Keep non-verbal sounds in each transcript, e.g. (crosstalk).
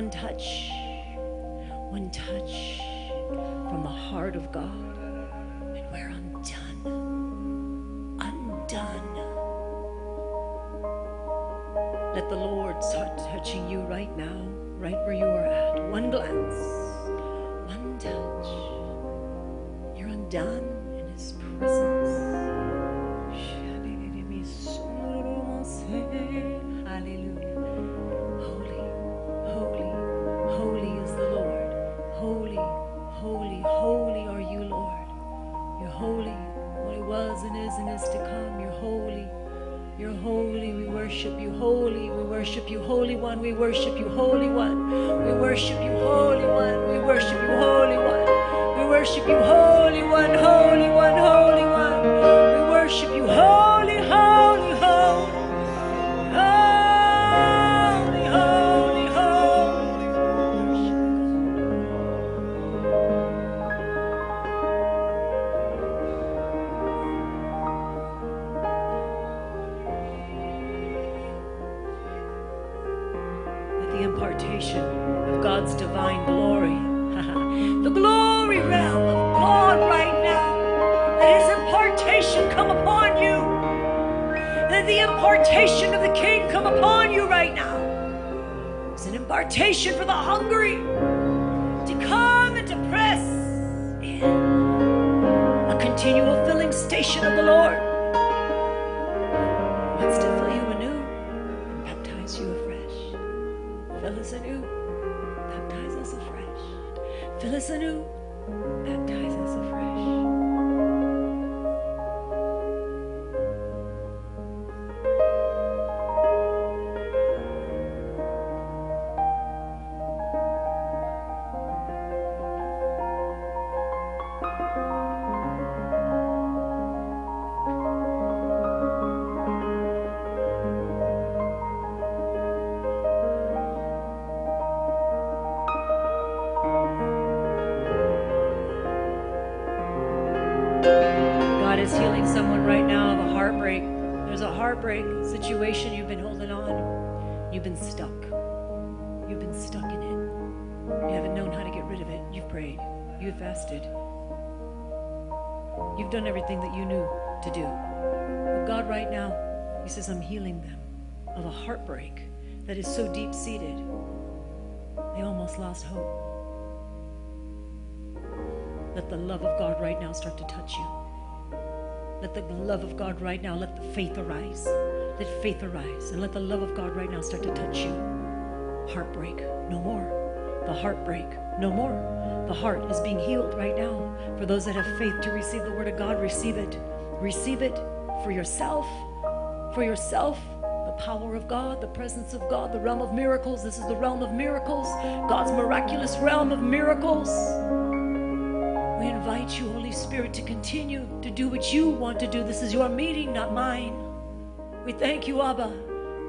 one touch, one touch from the heart of God, Let the love of God right now start to touch you. Let the love of God right now, let the faith arise. Let faith arise. And let the love of God right now start to touch you. Heartbreak, no more. The heartbreak, no more. The heart is being healed right now. For those that have faith to receive the word of God, receive it. Receive it for yourself. For yourself. The power of God, the presence of God, the realm of miracles. This is the realm of miracles. God's miraculous realm of miracles. Invite you, Holy Spirit, to continue to do what you want to do. This is your meeting, not mine. We thank you, Abba.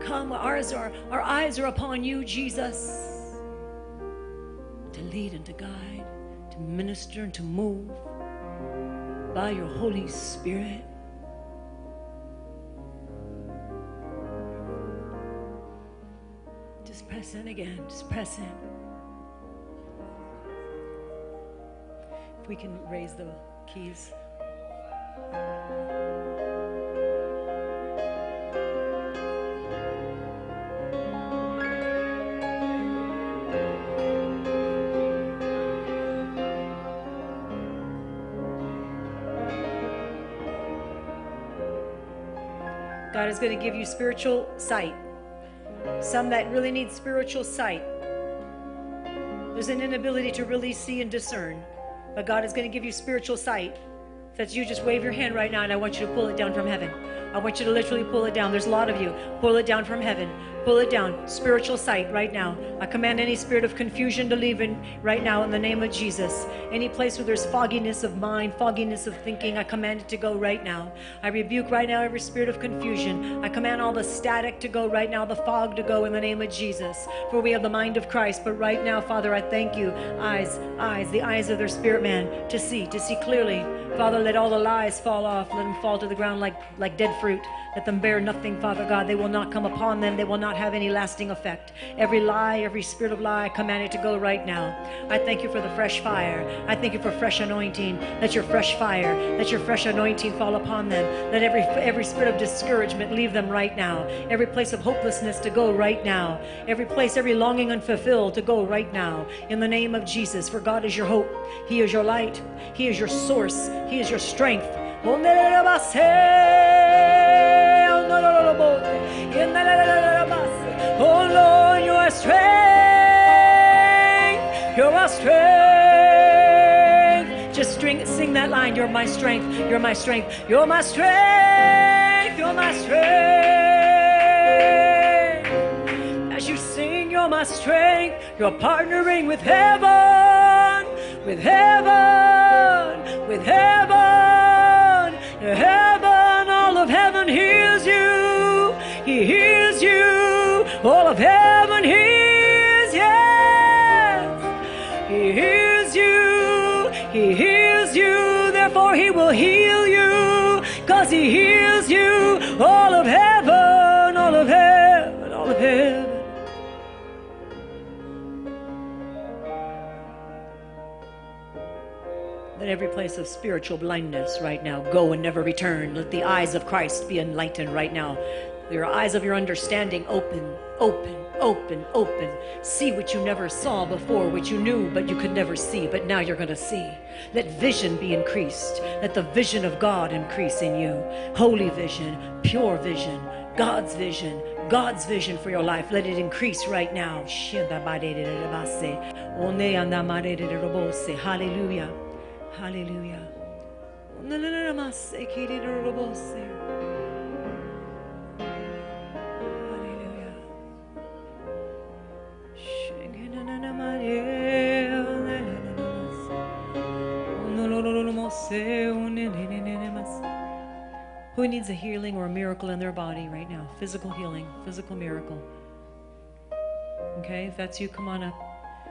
Come, ours are, our eyes are upon you, Jesus, to lead and to guide, to minister and to move by your Holy Spirit. Just press in again, just press in. We can raise the keys. God is going to give you spiritual sight. Some that really need spiritual sight. There's an inability to really see and discern. But God is going to give you spiritual sight. That's you just wave your hand right now and I want you to pull it down from heaven. I want you to literally pull it down. There's a lot of you. Pull it down from heaven. Pull it down. Spiritual sight right now. I command any spirit of confusion to leave in right now in the name of Jesus. Any place where there's fogginess of mind, fogginess of thinking, I command it to go right now. I rebuke right now every spirit of confusion. I command all the static to go right now, the fog to go in the name of Jesus. For we have the mind of Christ. But right now, Father, I thank you. Eyes, eyes, the eyes of their spirit man to see, to see clearly. Father, let all the lies fall off. Let them fall to the ground like, like dead fruit. Let them bear nothing, Father God. They will not come upon them. They will not have any lasting effect. Every lie, every spirit of lie, I command it to go right now. I thank you for the fresh fire. I thank you for fresh anointing. Let your fresh fire, let your fresh anointing fall upon them. Let every every spirit of discouragement leave them right now. Every place of hopelessness to go right now. Every place, every longing unfulfilled to go right now. In the name of Jesus, for God is your hope. He is your light. He is your source. He is your strength. Oh Lord, you are strength. You are strength. Just sing that line. You're my strength. You're my strength. You're my strength. You're my strength. As you sing, you're my strength. You're partnering with heaven, with heaven, with heaven, heaven. All of heaven hears you. He hears you. All of heaven hears, yes. He hears you. He hears you. Therefore, He will heal you. Cause He hears you. All of heaven, all of heaven, all of heaven. Let every place of spiritual blindness right now go and never return. Let the eyes of Christ be enlightened right now. Your eyes of your understanding open, open, open, open. See what you never saw before, what you knew but you could never see, but now you're going to see. Let vision be increased. Let the vision of God increase in you. Holy vision, pure vision, God's vision, God's vision for your life. Let it increase right now. Hallelujah. Hallelujah. Hallelujah. Who needs a healing or a miracle in their body right now? Physical healing, physical miracle. Okay, if that's you, come on up.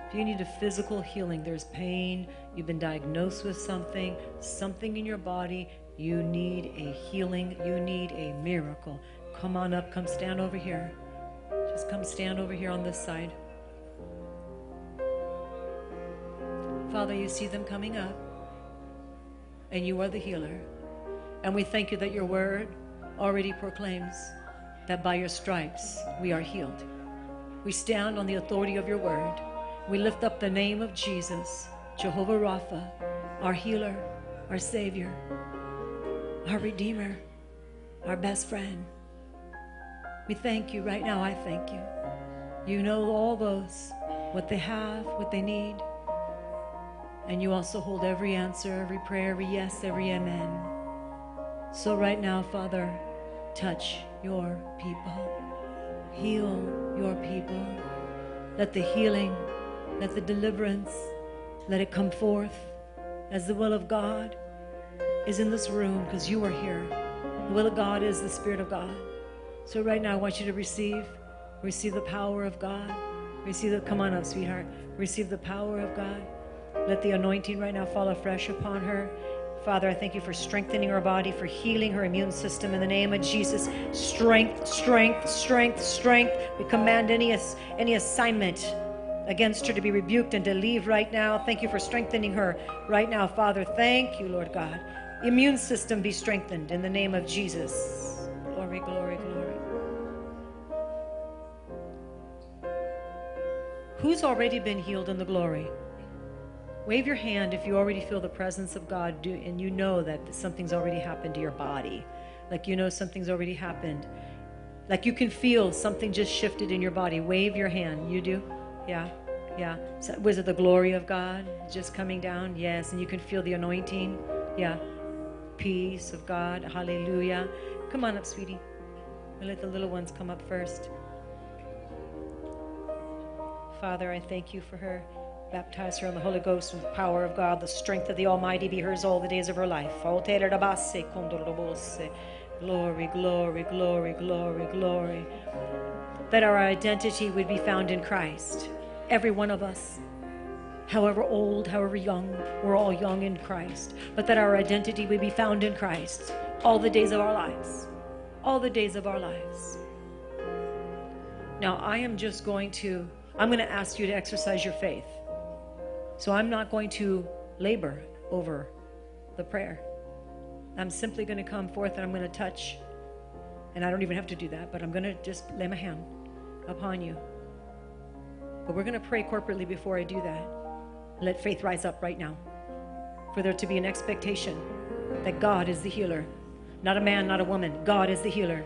If you need a physical healing, there's pain, you've been diagnosed with something, something in your body, you need a healing, you need a miracle. Come on up, come stand over here. Just come stand over here on this side. Father, you see them coming up, and you are the healer. And we thank you that your word already proclaims that by your stripes we are healed. We stand on the authority of your word. We lift up the name of Jesus, Jehovah Rapha, our healer, our Savior, our Redeemer, our best friend. We thank you right now. I thank you. You know all those, what they have, what they need. And you also hold every answer, every prayer, every yes, every amen. So, right now, Father, touch your people, heal your people. Let the healing, let the deliverance, let it come forth as the will of God is in this room because you are here. The will of God is the Spirit of God. So, right now, I want you to receive, receive the power of God. Receive the, come on up, sweetheart. Receive the power of God. Let the anointing right now fall afresh upon her. Father, I thank you for strengthening her body, for healing her immune system in the name of Jesus. Strength, strength, strength, strength. We command any, any assignment against her to be rebuked and to leave right now. Thank you for strengthening her right now, Father. Thank you, Lord God. Immune system be strengthened in the name of Jesus. Glory, glory, glory. Who's already been healed in the glory? Wave your hand if you already feel the presence of God do, and you know that something's already happened to your body. Like you know something's already happened. Like you can feel something just shifted in your body. Wave your hand. You do? Yeah. Yeah. So, was it the glory of God just coming down? Yes. And you can feel the anointing. Yeah. Peace of God. Hallelujah. Come on up, sweetie. And let the little ones come up first. Father, I thank you for her. Baptize her in the Holy Ghost with the power of God. The strength of the Almighty be hers all the days of her life. Glory, glory, glory, glory, glory. That our identity would be found in Christ. Every one of us. However old, however young, we're all young in Christ. But that our identity would be found in Christ all the days of our lives. all the days of our lives. Now, I am just going to, I'm going to ask you to exercise your faith. So I'm not going to labor over the prayer. I'm simply going to come forth and I'm going to touch. And I don't even have to do that, but I'm going to just lay my hand upon you. But we're going to pray corporately before I do that. Let faith rise up right now for there to be an expectation that God is the healer. Not a man, not a woman. God is the healer.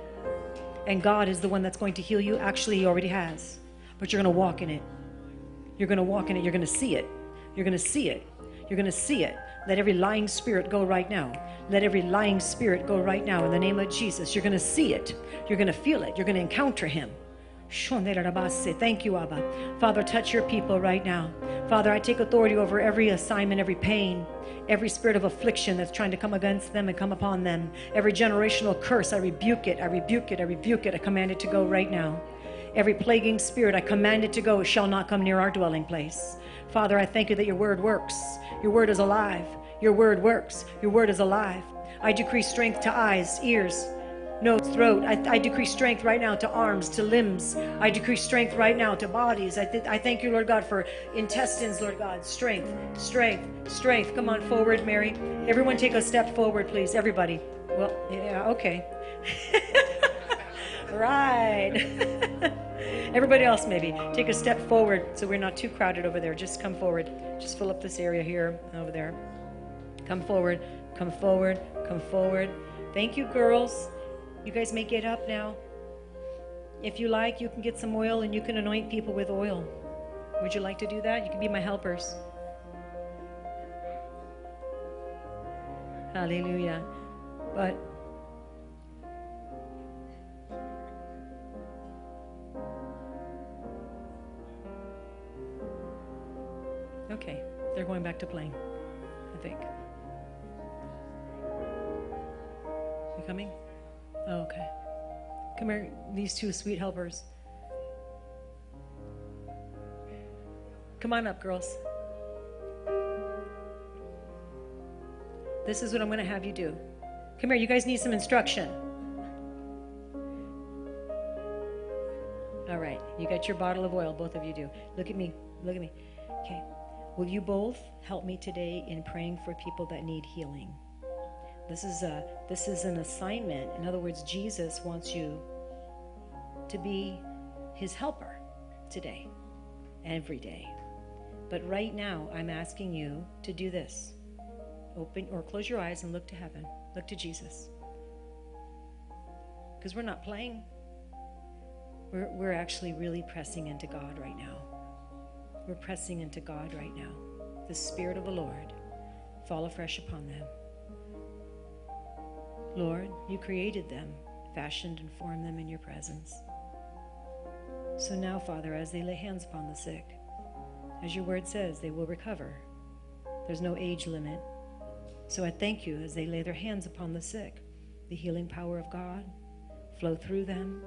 And God is the one that's going to heal you. Actually, He already has. But you're going to walk in it. You're going to walk in it. You're going to see it. You're going to see it. You're going to see it. Let every lying spirit go right now. Let every lying spirit go right now in the name of Jesus. You're going to see it. You're going to feel it. You're going to encounter Him. Thank you, Abba. Father, touch your people right now. Father, I take authority over every assignment, every pain, every spirit of affliction that's trying to come against them and come upon them. Every generational curse, I rebuke it. I rebuke it. I rebuke it. I command it to go right now. Every plaguing spirit, I command it to go. It shall not come near our dwelling place. Father, I thank you that your word works. Your word is alive. Your word works. Your word is alive. I decree strength to eyes, ears, nose, throat. I, I decree strength right now to arms, to limbs. I decree strength right now to bodies. I, th- I thank you, Lord God, for intestines, Lord God. Strength, strength, strength. Come on forward, Mary. Everyone take a step forward, please. Everybody. Well, yeah, okay. (laughs) right. (laughs) Everybody else, maybe. Take a step forward so we're not too crowded over there. Just come forward. Just fill up this area here, over there. Come forward, come forward, come forward. Thank you, girls. You guys may get up now. If you like, you can get some oil and you can anoint people with oil. Would you like to do that? You can be my helpers. Hallelujah. But back to playing, I think. You coming? Oh, okay. Come here, these two sweet helpers. Come on up, girls. This is what I'm going to have you do. Come here, you guys need some instruction. All right, you got your bottle of oil, both of you do. Look at me, look at me. Okay, will you both help me today in praying for people that need healing? This is a this is an assignment. In other words, Jesus wants you to be his helper today, every day. But right now, I'm asking you to do this. Open or close your eyes and look to heaven. Look to Jesus. Because we're not playing. We're, we're actually really pressing into God right now. We're pressing into God right now. The Spirit of the Lord fall afresh upon them. Lord, you created them, fashioned and formed them in your presence. So now, Father, as they lay hands upon the sick, as your word says, they will recover. There's no age limit. So I thank you as they lay their hands upon the sick, the healing power of God flow through them.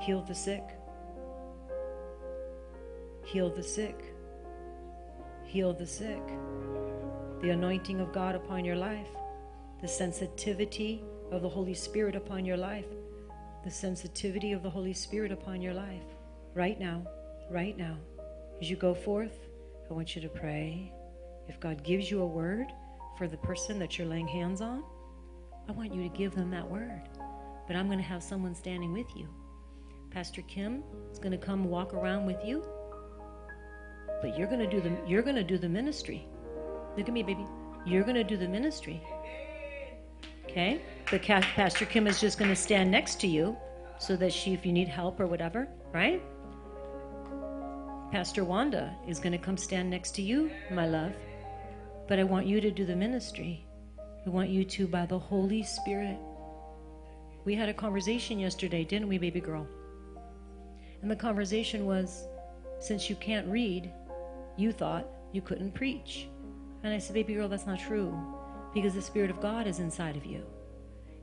Heal the sick. Heal the sick. Heal the sick the anointing of God upon your life, the sensitivity of the Holy Spirit upon your life, the sensitivity of the Holy Spirit upon your life. Right now, right now, as you go forth, I want you to pray. If God gives you a word for the person that you're laying hands on, I want you to give them that word. But I'm going to have someone standing with you. Pastor Kim is going to come walk around with you. But you're going to do the you're going to do the ministry. Look at me, baby. You're going to do the ministry. Okay? The Pastor Kim is just going to stand next to you so that she, if you need help or whatever, right? Pastor Wanda is going to come stand next to you, my love. But I want you to do the ministry. I want you to, by the Holy Spirit. We had a conversation yesterday, didn't we, baby girl? And the conversation was since you can't read, you thought you couldn't preach. And I said, Baby girl, that's not true because the Spirit of God is inside of you.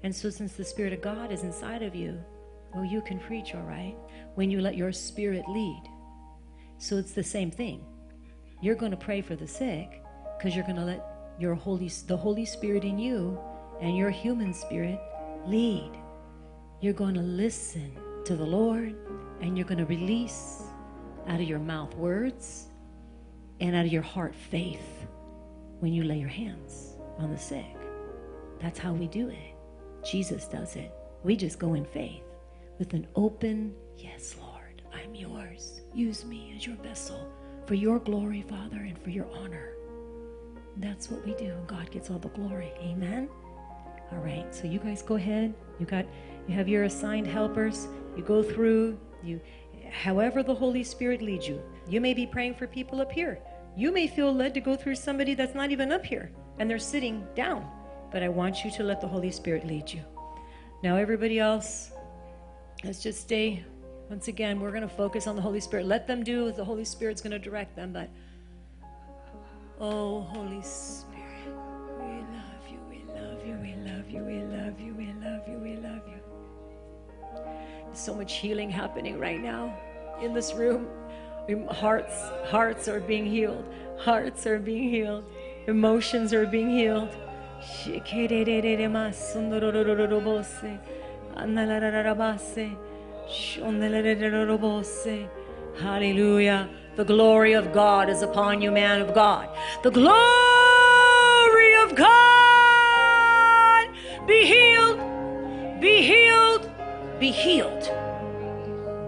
And so, since the Spirit of God is inside of you, well, you can preach, all right, when you let your spirit lead. So, it's the same thing. You're going to pray for the sick because you're going to let your Holy, the Holy Spirit in you and your human spirit lead. You're going to listen to the Lord and you're going to release out of your mouth words and out of your heart faith when you lay your hands on the sick. That's how we do it. Jesus does it. We just go in faith with an open, yes, Lord, I'm yours. Use me as your vessel for your glory, Father, and for your honor. That's what we do. God gets all the glory. Amen. All right. So you guys go ahead. You got you have your assigned helpers. You go through, you however the Holy Spirit leads you. You may be praying for people up here. You may feel led to go through somebody that's not even up here and they're sitting down. But I want you to let the Holy Spirit lead you. Now everybody else, let's just stay once again, we're going to focus on the Holy Spirit. Let them do the Holy Spirit's going to direct them, but oh, Holy Spirit, we love you, we love you, we love you, we love you, we love you, we love you. There's so much healing happening right now in this room. Hearts, hearts are being healed. Hearts are being healed. Emotions are being healed. Hallelujah. The glory of God is upon you, man of God. The glory of God. Be healed. Be healed. Be healed.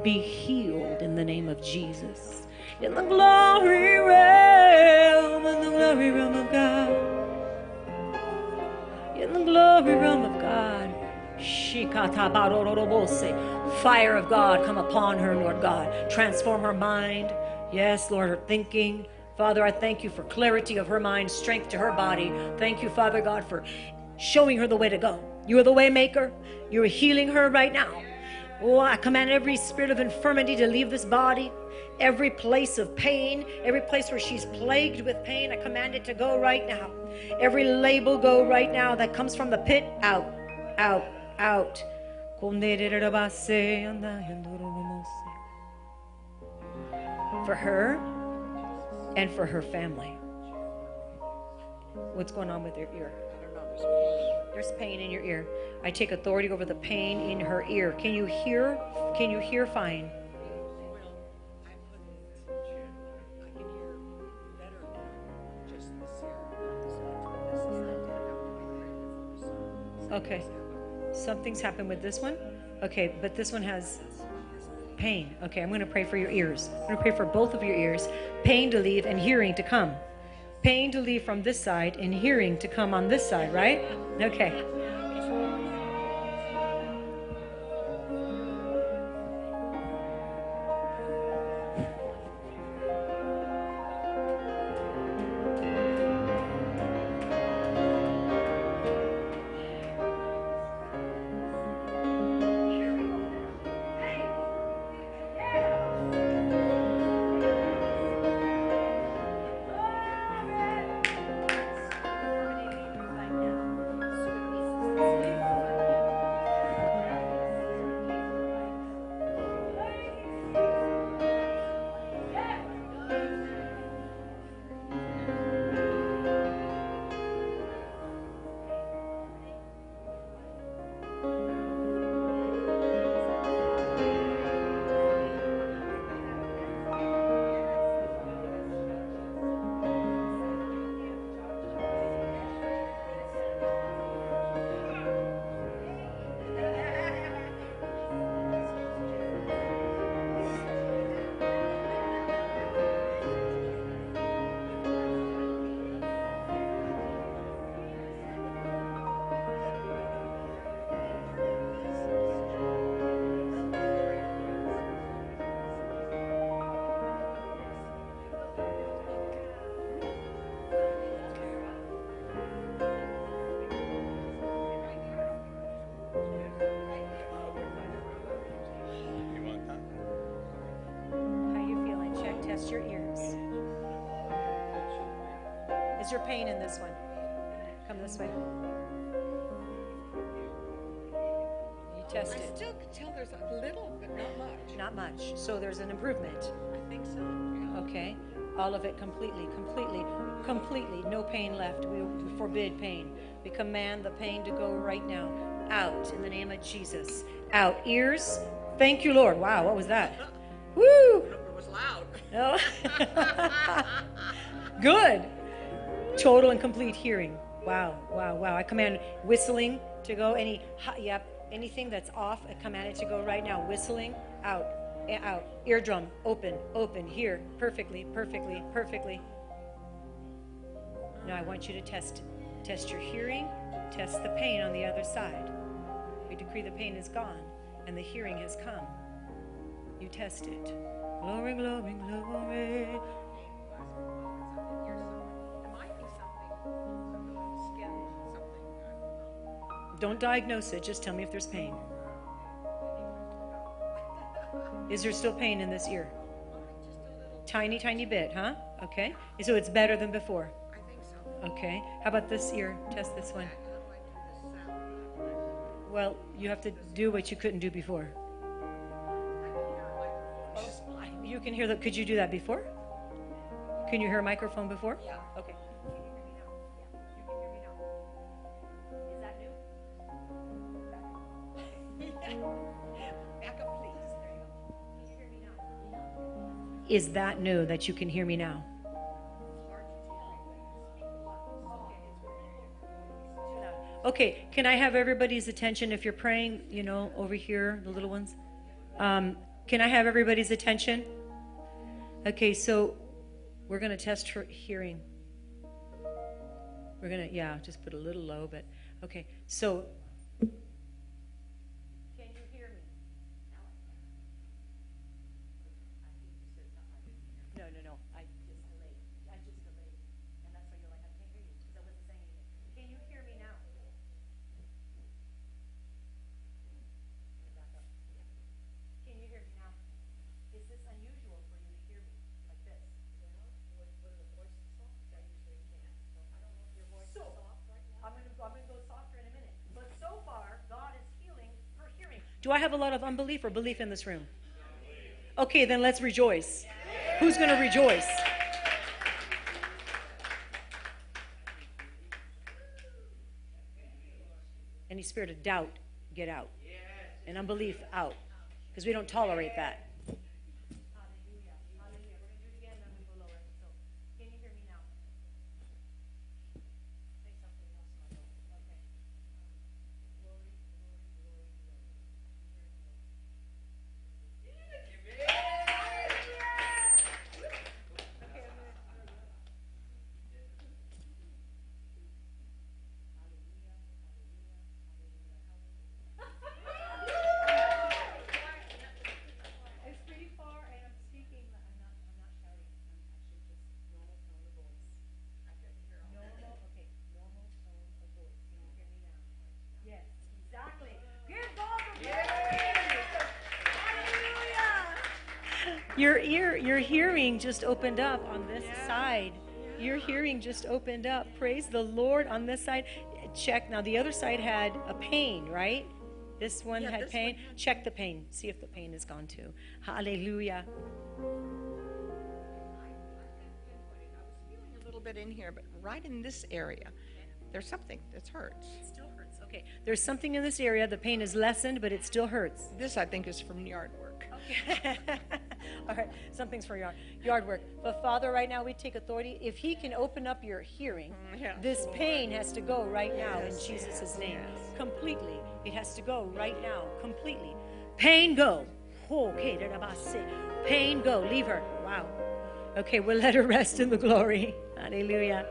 Be healed the name of Jesus. In the glory realm, in the glory realm of God. In the glory realm of God. Fire of God come upon her, Lord God. Transform her mind. Yes, Lord, her thinking. Father, I thank you for clarity of her mind, strength to her body. Thank you, Father God, for showing her the way to go. You are the way maker. You're healing her right now. Oh, I command every spirit of infirmity to leave this body. Every place of pain, every place where she's plagued with pain, I command it to go right now. Every label go right now that comes from the pit out, out, out. For her and for her family. What's going on with your ear? There's pain in your ear. I take authority over the pain in her ear. Can you hear? Can you hear fine? Okay. Something's happened with this one. Okay, but this one has pain. Okay, I'm going to pray for your ears. I'm going to pray for both of your ears. Pain to leave and hearing to come. Pain to leave from this side and hearing to come on this side, right? Okay. So there's an improvement. I think so. Okay. All of it completely, completely, completely. No pain left. We forbid pain. We command the pain to go right now. Out in the name of Jesus. Out. Ears. Thank you, Lord. Wow, what was that? (laughs) Woo! It was loud. Oh. (laughs) Good. Total and complete hearing. Wow, wow, wow. I command whistling to go. Any, yep, anything that's off, I command it to go right now. Whistling, out, out. Eardrum, open, open, here, perfectly, perfectly, perfectly. Now I want you to test, test your hearing, test the pain on the other side. We decree the pain is gone and the hearing has come. You test it. Glory, glory, glory. Don't diagnose it, just tell me if there's pain. Is there still pain in this ear? Tiny, tiny bit, huh? Okay. So it's better than before? I think so. Okay. How about this ear? Test this one. Well, you have to do what you couldn't do before. You can hear that. Could you do that before? Can you hear a microphone before? Yeah. Okay. Is that new that you can hear me now? Okay, can I have everybody's attention if you're praying, you know, over here, the little ones? Um, can I have everybody's attention? Okay, so we're going to test her hearing. We're going to, yeah, just put a little low, but okay. So I have a lot of unbelief or belief in this room? Okay, then let's rejoice. Who's going to rejoice? Any spirit of doubt, get out. And unbelief, out. Because we don't tolerate that. Your ear, your hearing just opened up on this yeah. side. Your hearing just opened up. Praise the Lord on this side. Check. Now, the other side had a pain, right? This one yeah, had this pain. One. Check the pain. See if the pain is gone too. Hallelujah. I was feeling a little bit in here, but right in this area, there's something that's hurts. It still hurts. Okay. There's something in this area. The pain is lessened, but it still hurts. This, I think, is from yard work. Okay. (laughs) (laughs) All right, something's for yard, yard work. But Father, right now we take authority. If He can open up your hearing, mm, yeah. this pain has to go right now yes, in Jesus' yes, name. Yes. Completely. It has to go right now. Completely. Pain go. Okay, pain go. Leave her. Wow. Okay, we'll let her (laughs) rest in the glory. Hallelujah.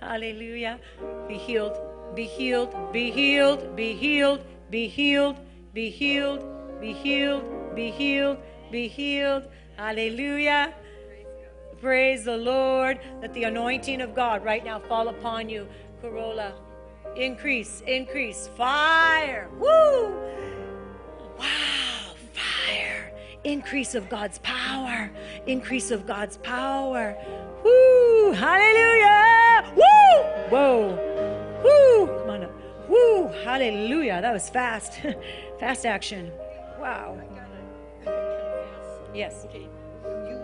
Hallelujah. Be healed. Be healed. Be healed. Be healed. Be healed. Be healed. Be healed. Be healed be healed. Hallelujah. Praise the Lord. Let the anointing of God right now fall upon you. Corolla. Increase, increase. Fire. Woo! Wow, fire. Increase of God's power. Increase of God's power. Woo! Hallelujah! Woo! Whoa! Woo! Come on up. Woo! Hallelujah. That was fast. (laughs) fast action. Wow. Yes. Okay. You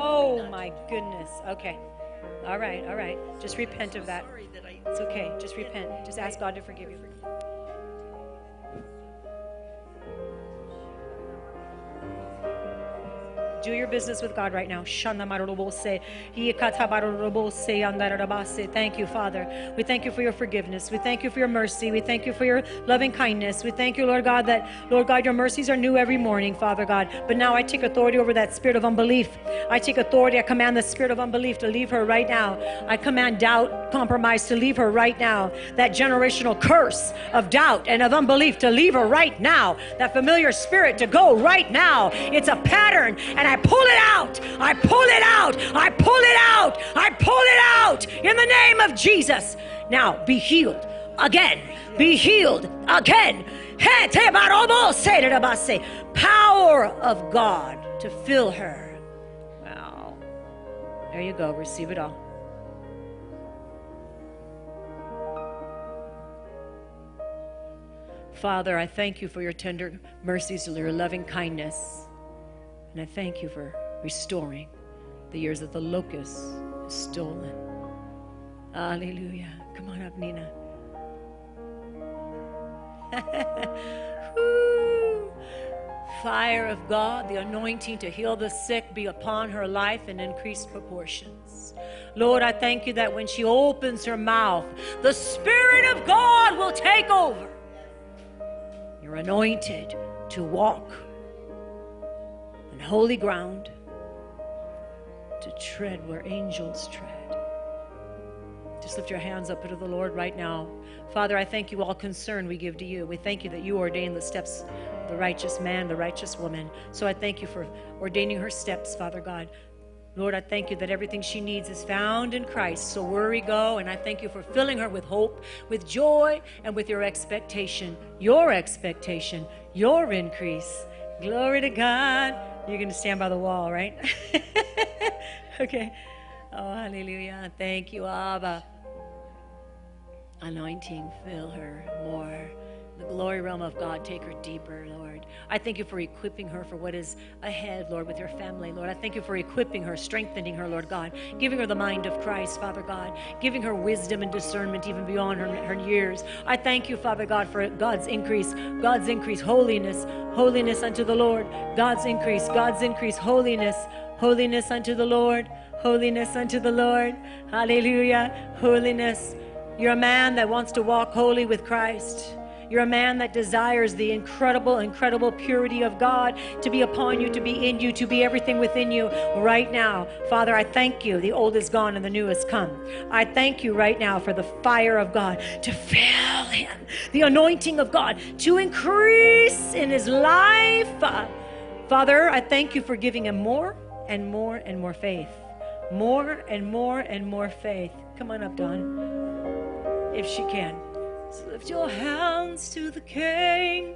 Oh my goodness. Okay. All right, all right. Just repent of that. It's okay. Just repent. Just ask God to forgive you. Do your business with God right now. Thank you, Father. We thank you for your forgiveness. We thank you for your mercy. We thank you for your loving kindness. We thank you, Lord God, that, Lord God, your mercies are new every morning, Father God. But now I take authority over that spirit of unbelief. I take authority. I command the spirit of unbelief to leave her right now. I command doubt, compromise to leave her right now. That generational curse of doubt and of unbelief to leave her right now. That familiar spirit to go right now. It's a pattern, and I pull it out. I pull it out. I pull it out. I pull it out in the name of Jesus. Now be healed again. Be healed again. Power of God to fill her. Wow. There you go. Receive it all. Father, I thank you for your tender mercies, and your loving kindness. And I thank you for restoring the years that the locust has stolen. Hallelujah. Come on up, Nina. (laughs) Fire of God, the anointing to heal the sick be upon her life in increased proportions. Lord, I thank you that when she opens her mouth, the Spirit of God will take over. You're anointed to walk holy ground, to tread where angels tread. Just lift your hands up to the Lord right now. Father, I thank you all concern we give to you. We thank you that you ordain the steps the righteous man, the righteous woman. So I thank you for ordaining her steps, Father God. Lord, I thank you that everything she needs is found in Christ. So worry go, and I thank you for filling her with hope, with joy, and with your expectation, your expectation, your increase. Glory to God. You're going to stand by the wall, right? (laughs) okay. Oh, hallelujah. Thank you, Abba. Anointing, fill her more. The glory realm of God, take her deeper, Lord. I thank you for equipping her for what is ahead, Lord, with her family, Lord. I thank you for equipping her, strengthening her, Lord God, giving her the mind of Christ, Father God, giving her wisdom and discernment even beyond her, her years. I thank you, Father God, for God's increase, God's increase, holiness, holiness unto the Lord, God's increase, God's increase, holiness, holiness unto the Lord, holiness unto the Lord. Hallelujah, holiness. You're a man that wants to walk holy with Christ. You're a man that desires the incredible, incredible purity of God to be upon you, to be in you, to be everything within you right now. Father, I thank you. The old is gone and the new has come. I thank you right now for the fire of God to fill him, the anointing of God to increase in his life. Father, I thank you for giving him more and more and more faith. More and more and more faith. Come on up, Don, if she can. So lift your hands to the King.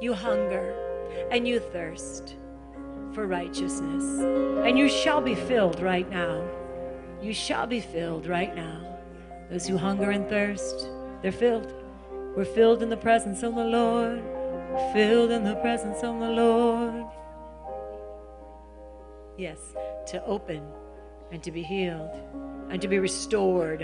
You hunger and you thirst for righteousness, and you shall be filled right now. You shall be filled right now. Those who hunger and thirst, they're filled. We're filled in the presence of the Lord. We're filled in the presence of the Lord. Yes, to open and to be healed and to be restored.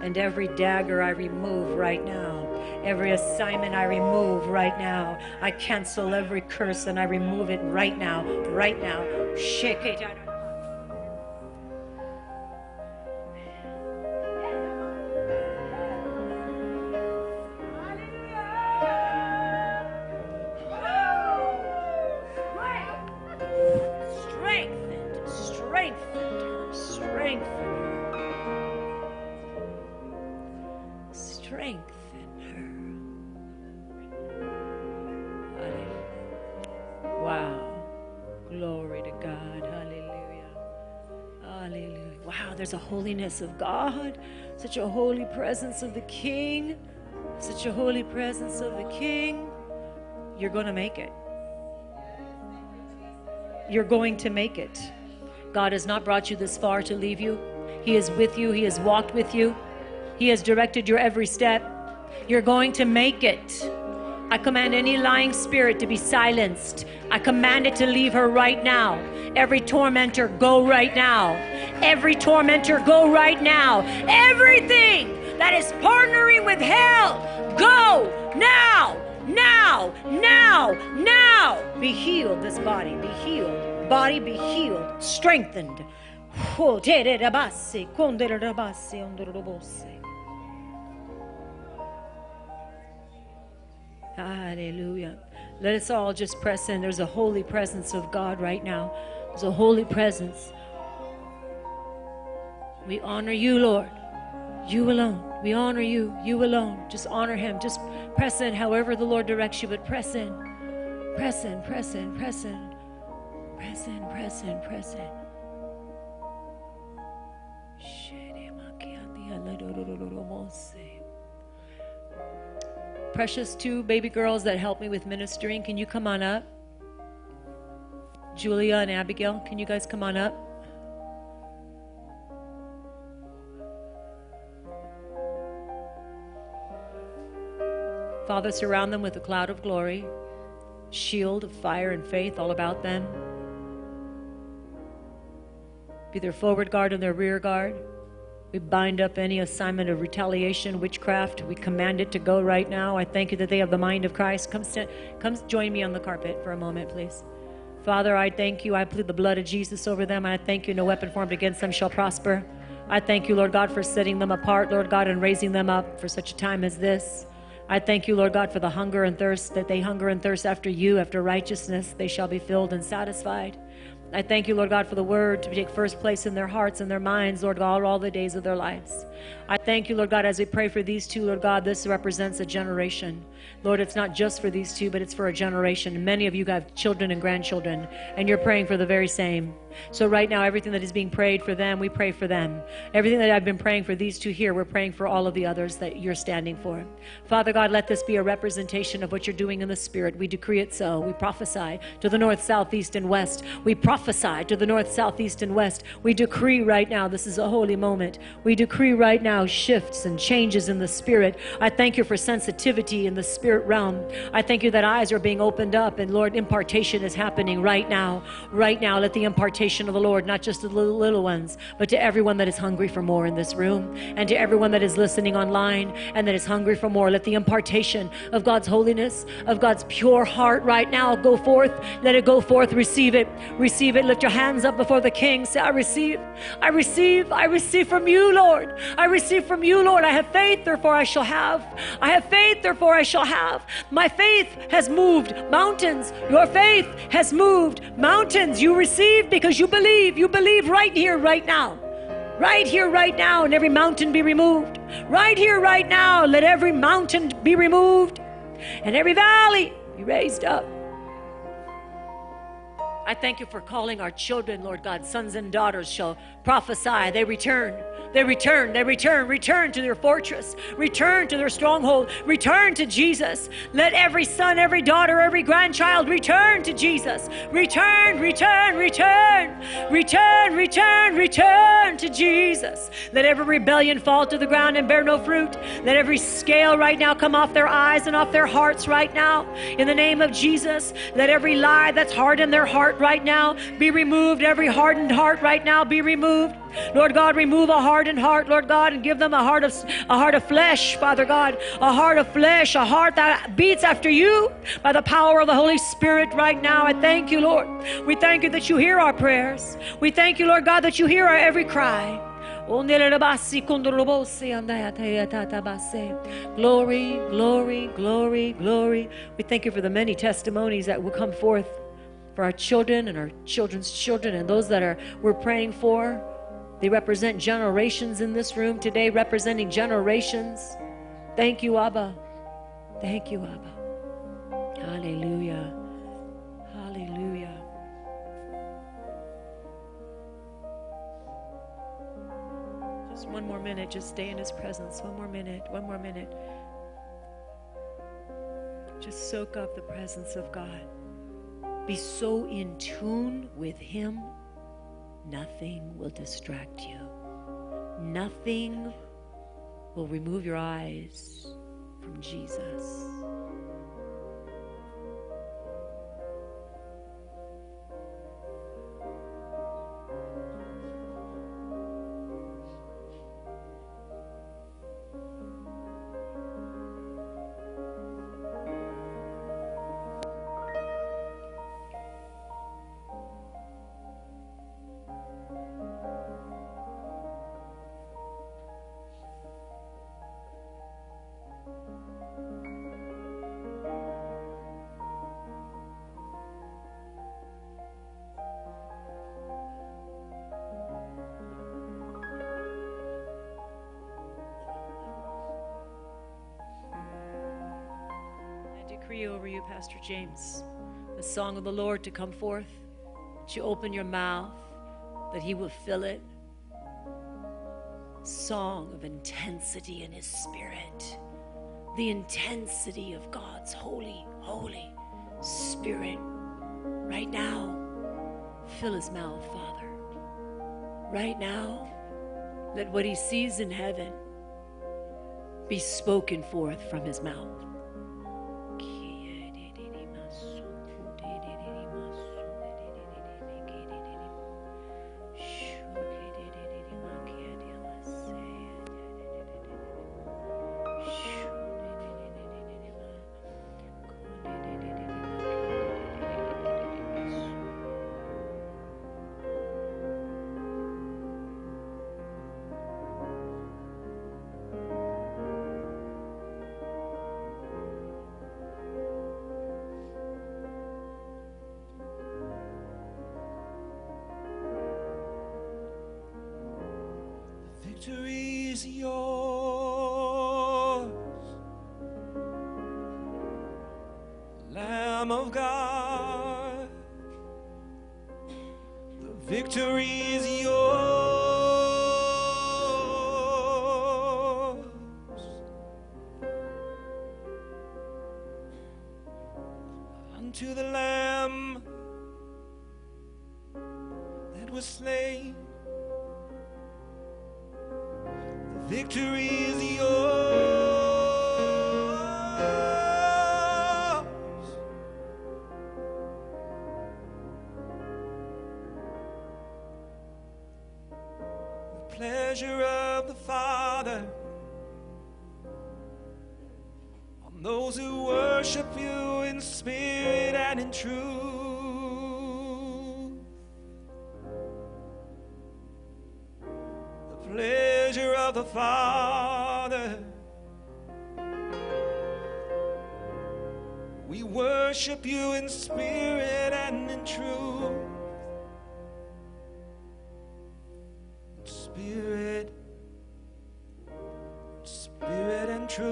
And every dagger I remove right now, every assignment I remove right now. I cancel every curse and I remove it right now, right now. Shake it. There's a holiness of God, such a holy presence of the King, such a holy presence of the King. You're going to make it. You're going to make it. God has not brought you this far to leave you. He is with you, He has walked with you, He has directed your every step. You're going to make it. I command any lying spirit to be silenced. I command it to leave her right now. Every tormentor, go right now. Every tormentor, go right now. Everything that is partnering with hell, go now, now, now, now. Be healed, this body, be healed. Body be healed, strengthened. Hallelujah. Let us all just press in. There's a holy presence of God right now. There's a holy presence. We honor you, Lord. You alone. We honor you. You alone. Just honor him. Just press in however the Lord directs you, but press in. Press in, press in, press in. Press in, press in, press in. Precious two baby girls that helped me with ministering, can you come on up? Julia and Abigail, can you guys come on up? Father, surround them with a cloud of glory, shield of fire and faith all about them. Be their forward guard and their rear guard. We bind up any assignment of retaliation, witchcraft. We command it to go right now. I thank you that they have the mind of Christ. Come, stand, come join me on the carpet for a moment, please. Father, I thank you. I plead the blood of Jesus over them. I thank you. No weapon formed against them shall prosper. I thank you, Lord God, for setting them apart, Lord God, and raising them up for such a time as this. I thank you, Lord God, for the hunger and thirst that they hunger and thirst after you, after righteousness. They shall be filled and satisfied. I thank you, Lord God, for the word to take first place in their hearts and their minds, Lord God, all the days of their lives. I thank you, Lord God, as we pray for these two, Lord God, this represents a generation. Lord, it's not just for these two, but it's for a generation. Many of you have children and grandchildren, and you're praying for the very same. So, right now, everything that is being prayed for them, we pray for them. Everything that I've been praying for these two here, we're praying for all of the others that you're standing for. Father God, let this be a representation of what you're doing in the Spirit. We decree it so. We prophesy to the north, south, east, and west. We prophesy to the north, south, east, and west. We decree right now, this is a holy moment. We decree right now shifts and changes in the Spirit. I thank you for sensitivity in the Spirit realm. I thank you that eyes are being opened up, and Lord, impartation is happening right now. Right now, let the impartation of the Lord, not just to the little, little ones, but to everyone that is hungry for more in this room and to everyone that is listening online and that is hungry for more. Let the impartation of God's holiness, of God's pure heart right now go forth. Let it go forth. Receive it. Receive it. Lift your hands up before the King. Say, I receive. I receive. I receive from you, Lord. I receive from you, Lord. I have faith, therefore I shall have. I have faith, therefore I shall have. My faith has moved mountains. Your faith has moved mountains. You receive because you believe. You believe right here, right now. Right here, right now, and every mountain be removed. Right here, right now, let every mountain be removed and every valley be raised up. I thank you for calling our children, Lord God. Sons and daughters shall prophesy. They return. They return, they return, return to their fortress, return to their stronghold, return to Jesus. Let every son, every daughter, every grandchild return to Jesus. Return, return, return, return, return, return to Jesus. Let every rebellion fall to the ground and bear no fruit. Let every scale right now come off their eyes and off their hearts right now. In the name of Jesus, let every lie that's hard in their heart right now be removed. Every hardened heart right now be removed. Lord God, remove a hardened heart, Lord God, and give them a heart of a heart of flesh, Father God, a heart of flesh, a heart that beats after you by the power of the Holy Spirit right now. I thank you, Lord. We thank you that you hear our prayers. We thank you, Lord God, that you hear our every cry. Glory, glory, glory, glory. We thank you for the many testimonies that will come forth for our children and our children's children and those that are we're praying for. They represent generations in this room today, representing generations. Thank you, Abba. Thank you, Abba. Hallelujah. Hallelujah. Just one more minute. Just stay in His presence. One more minute. One more minute. Just soak up the presence of God. Be so in tune with Him Nothing will distract you. Nothing will remove your eyes from Jesus. Over you, Pastor James, the song of the Lord to come forth. That you open your mouth, that He will fill it. Song of intensity in His Spirit. The intensity of God's holy, holy Spirit. Right now, fill His mouth, Father. Right now, let what He sees in heaven be spoken forth from His mouth. Pleasure of the Father. We worship you in spirit and in truth. Spirit, spirit and truth.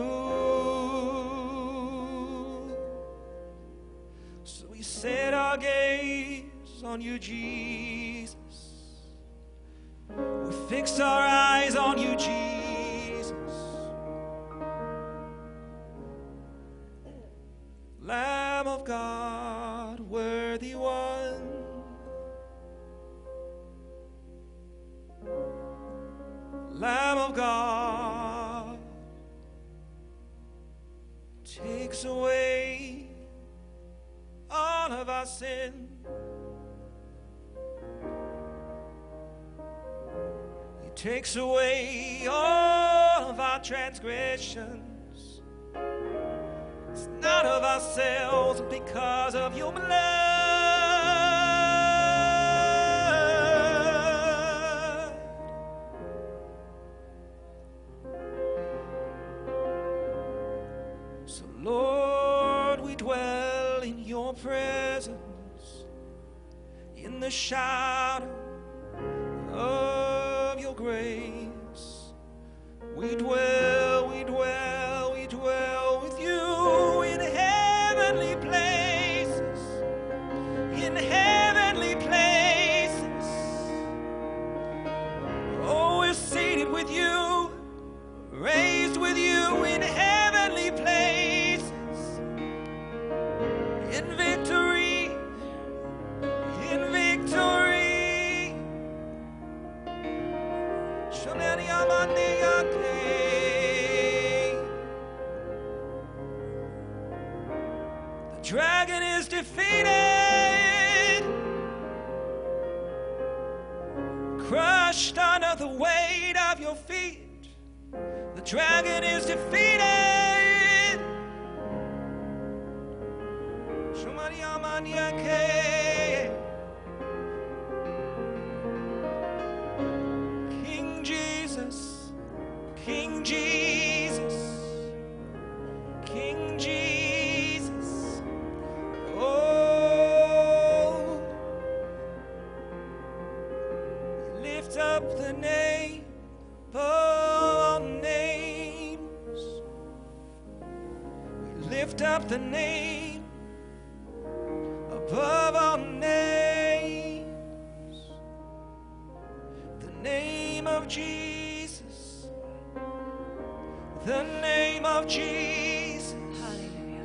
So we set our gaze on you, Jesus. Fix our eyes on you, Jesus. Takes away all of our transgressions. It's not of ourselves, because of your blood. So, Lord, we dwell in your presence, in the shadow of Jesus, Hallelujah.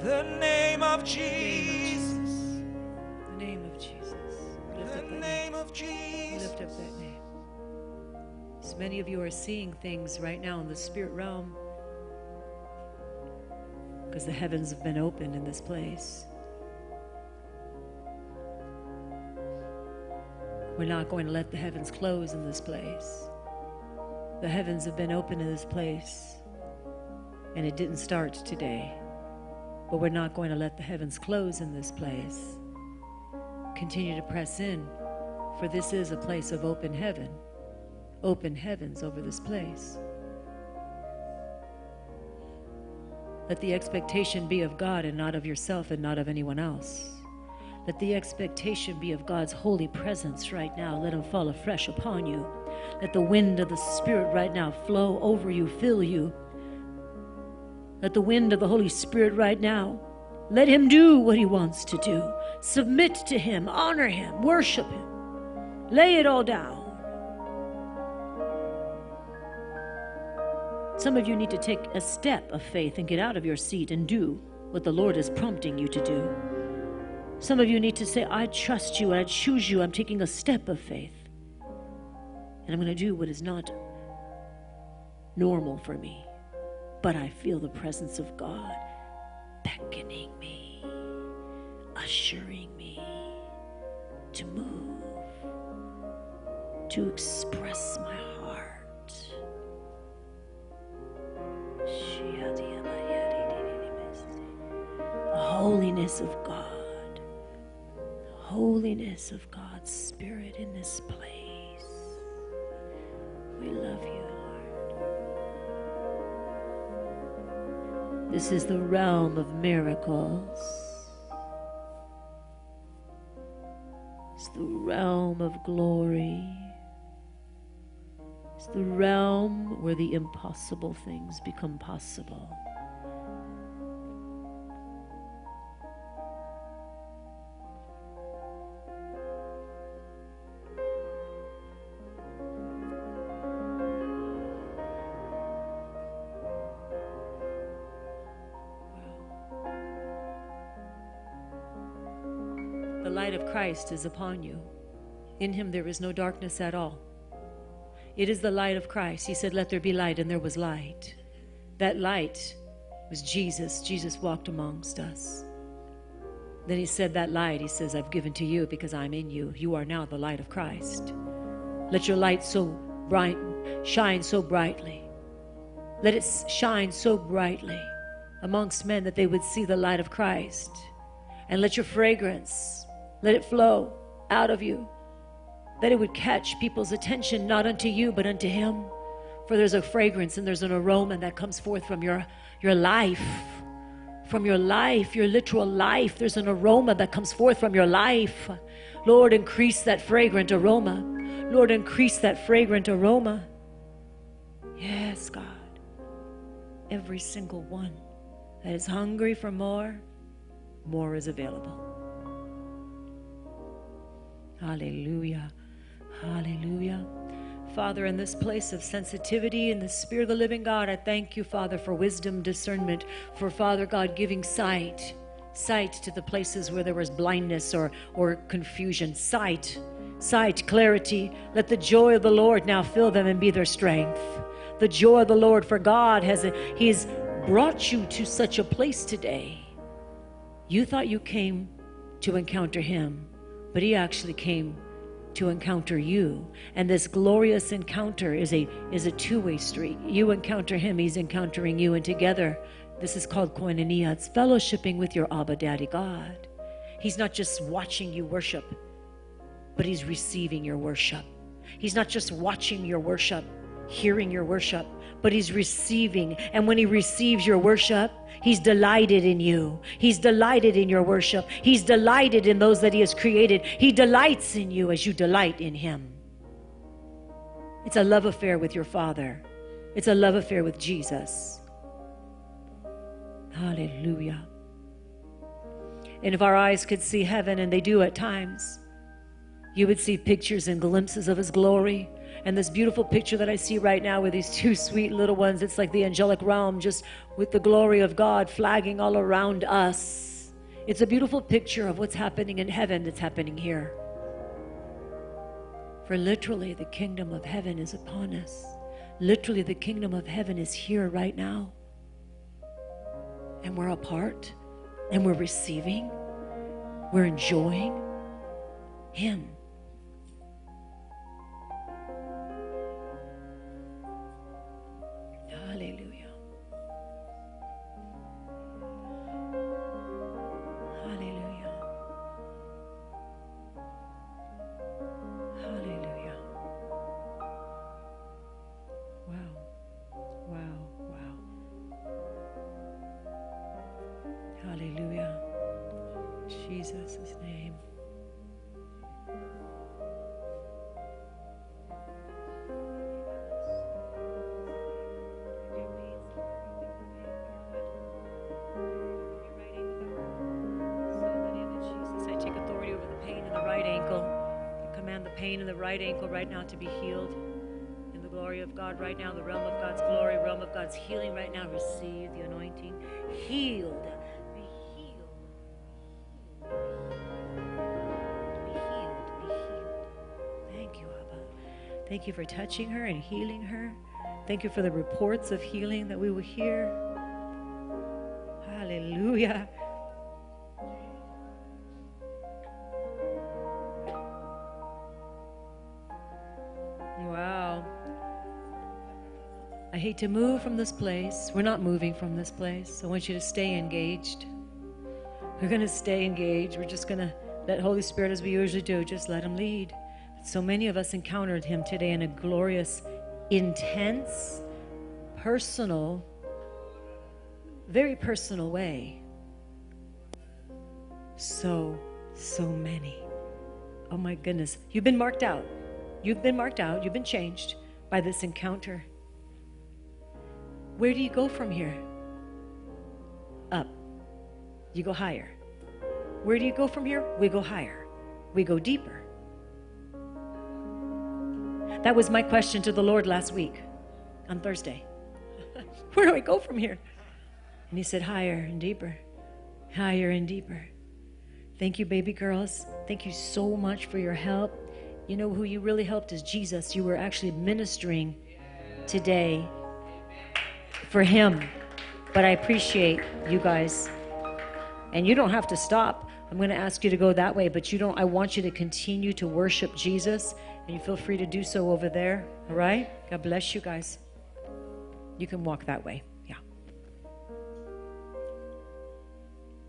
The name of Jesus, The name of Jesus. Lift the name. of Jesus. lift up that name. So many of you are seeing things right now in the spirit realm because the heavens have been opened in this place. We're not going to let the heavens close in this place. The heavens have been open in this place, and it didn't start today. But we're not going to let the heavens close in this place. Continue to press in, for this is a place of open heaven, open heavens over this place. Let the expectation be of God and not of yourself and not of anyone else. Let the expectation be of God's holy presence right now. Let Him fall afresh upon you. Let the wind of the Spirit right now flow over you, fill you. Let the wind of the Holy Spirit right now, let Him do what He wants to do. Submit to Him, honor Him, worship Him. Lay it all down. Some of you need to take a step of faith and get out of your seat and do what the Lord is prompting you to do. Some of you need to say, I trust you, I choose you, I'm taking a step of faith. And I'm going to do what is not normal for me. But I feel the presence of God beckoning me, assuring me to move, to express my heart. The holiness of God, the holiness of God's Spirit in this place. We love you, Lord. This is the realm of miracles. It's the realm of glory. It's the realm where the impossible things become possible. Christ is upon you. In him there is no darkness at all. It is the light of Christ. He said, Let there be light, and there was light. That light was Jesus. Jesus walked amongst us. Then he said, That light, he says, I've given to you because I'm in you. You are now the light of Christ. Let your light so bright shine so brightly. Let it shine so brightly amongst men that they would see the light of Christ. And let your fragrance, let it flow out of you. That it would catch people's attention not unto you but unto him. For there's a fragrance and there's an aroma that comes forth from your your life. From your life your literal life there's an aroma that comes forth from your life. Lord increase that fragrant aroma. Lord increase that fragrant aroma. Yes god. Every single one that is hungry for more more is available hallelujah Hallelujah. Father, in this place of sensitivity in the Spirit of the living God, I thank you, Father, for wisdom, discernment, for Father God giving sight, sight to the places where there was blindness or, or confusion, sight, sight, clarity. Let the joy of the Lord now fill them and be their strength. The joy of the Lord, for God has a, has brought you to such a place today. You thought you came to encounter Him, but He actually came to encounter you. And this glorious encounter is a is a two-way street. You encounter him he's encountering you and together this is called koinonia. It's fellowshipping with your abba daddy god. He's not just watching you worship but he's receiving your worship. He's not just watching your worship hearing your worship but he's receiving and when he receives your worship He's delighted in you. He's delighted in your worship. He's delighted in those that He has created. He delights in you as you delight in Him. It's a love affair with your Father, it's a love affair with Jesus. Hallelujah. And if our eyes could see heaven, and they do at times, you would see pictures and glimpses of His glory. And this beautiful picture that I see right now with these (laughs) two sweet little ones, it's like the angelic realm just with the glory of God flagging all around us. It's a beautiful picture of what's happening in heaven that's happening here. For literally, the kingdom of heaven is upon us. Literally, the kingdom of heaven is here right now. And we're a part, and we're receiving, we're enjoying Him. Jesus' name. Jesus, I take authority over the pain in the right ankle. Command the pain in the right ankle right now to be healed. In the glory of God right now, the realm of God's glory, realm of God's healing right now, receive the anointing. Healed. Thank you for touching her and healing her. Thank you for the reports of healing that we will hear. Hallelujah. Wow. I hate to move from this place. We're not moving from this place. I want you to stay engaged. We're going to stay engaged. We're just going to let Holy Spirit, as we usually do, just let Him lead. So many of us encountered Him today in a glorious, intense, personal, very personal way. So, so many. Oh my goodness. You've been marked out. You've been marked out. You've been changed by this encounter. Where do you go from here? Up. You go higher. Where do you go from here? We go higher. We go deeper. That was my question to the Lord last week on Thursday. (laughs) Where do I go from here? And He said, higher and deeper, higher and deeper. Thank you, baby girls. Thank you so much for your help. You know who you really helped is Jesus. You were actually ministering today for Him. But I appreciate you guys. And you don't have to stop. I'm going to ask you to go that way, but you don't. I want you to continue to worship Jesus, and you feel free to do so over there. All right? God bless you guys. You can walk that way. Yeah.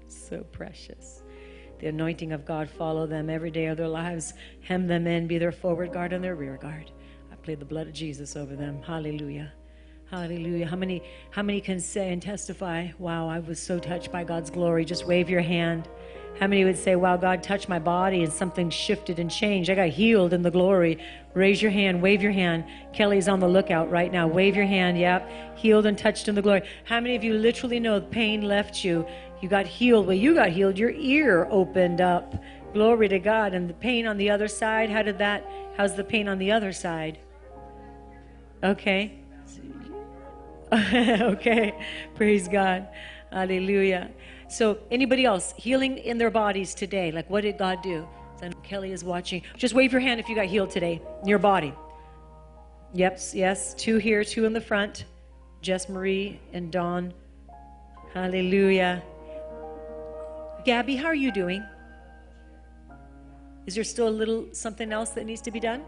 So precious. The anointing of God follow them every day of their lives. Hem them in, be their forward guard and their rear guard. I plead the blood of Jesus over them. Hallelujah. Hallelujah. How many how many can say and testify, wow, I was so touched by God's glory? Just wave your hand. How many would say, wow, God touched my body and something shifted and changed? I got healed in the glory. Raise your hand, wave your hand. Kelly's on the lookout right now. Wave your hand. Yep. Healed and touched in the glory. How many of you literally know the pain left you? You got healed. Well, you got healed. Your ear opened up. Glory to God. And the pain on the other side, how did that, how's the pain on the other side? Okay. (laughs) okay. Praise God. Hallelujah. So, anybody else healing in their bodies today? Like, what did God do? So Kelly is watching. Just wave your hand if you got healed today in your body. Yep, yes. Two here, two in the front. Jess Marie and Dawn. Hallelujah. Gabby, how are you doing? Is there still a little something else that needs to be done?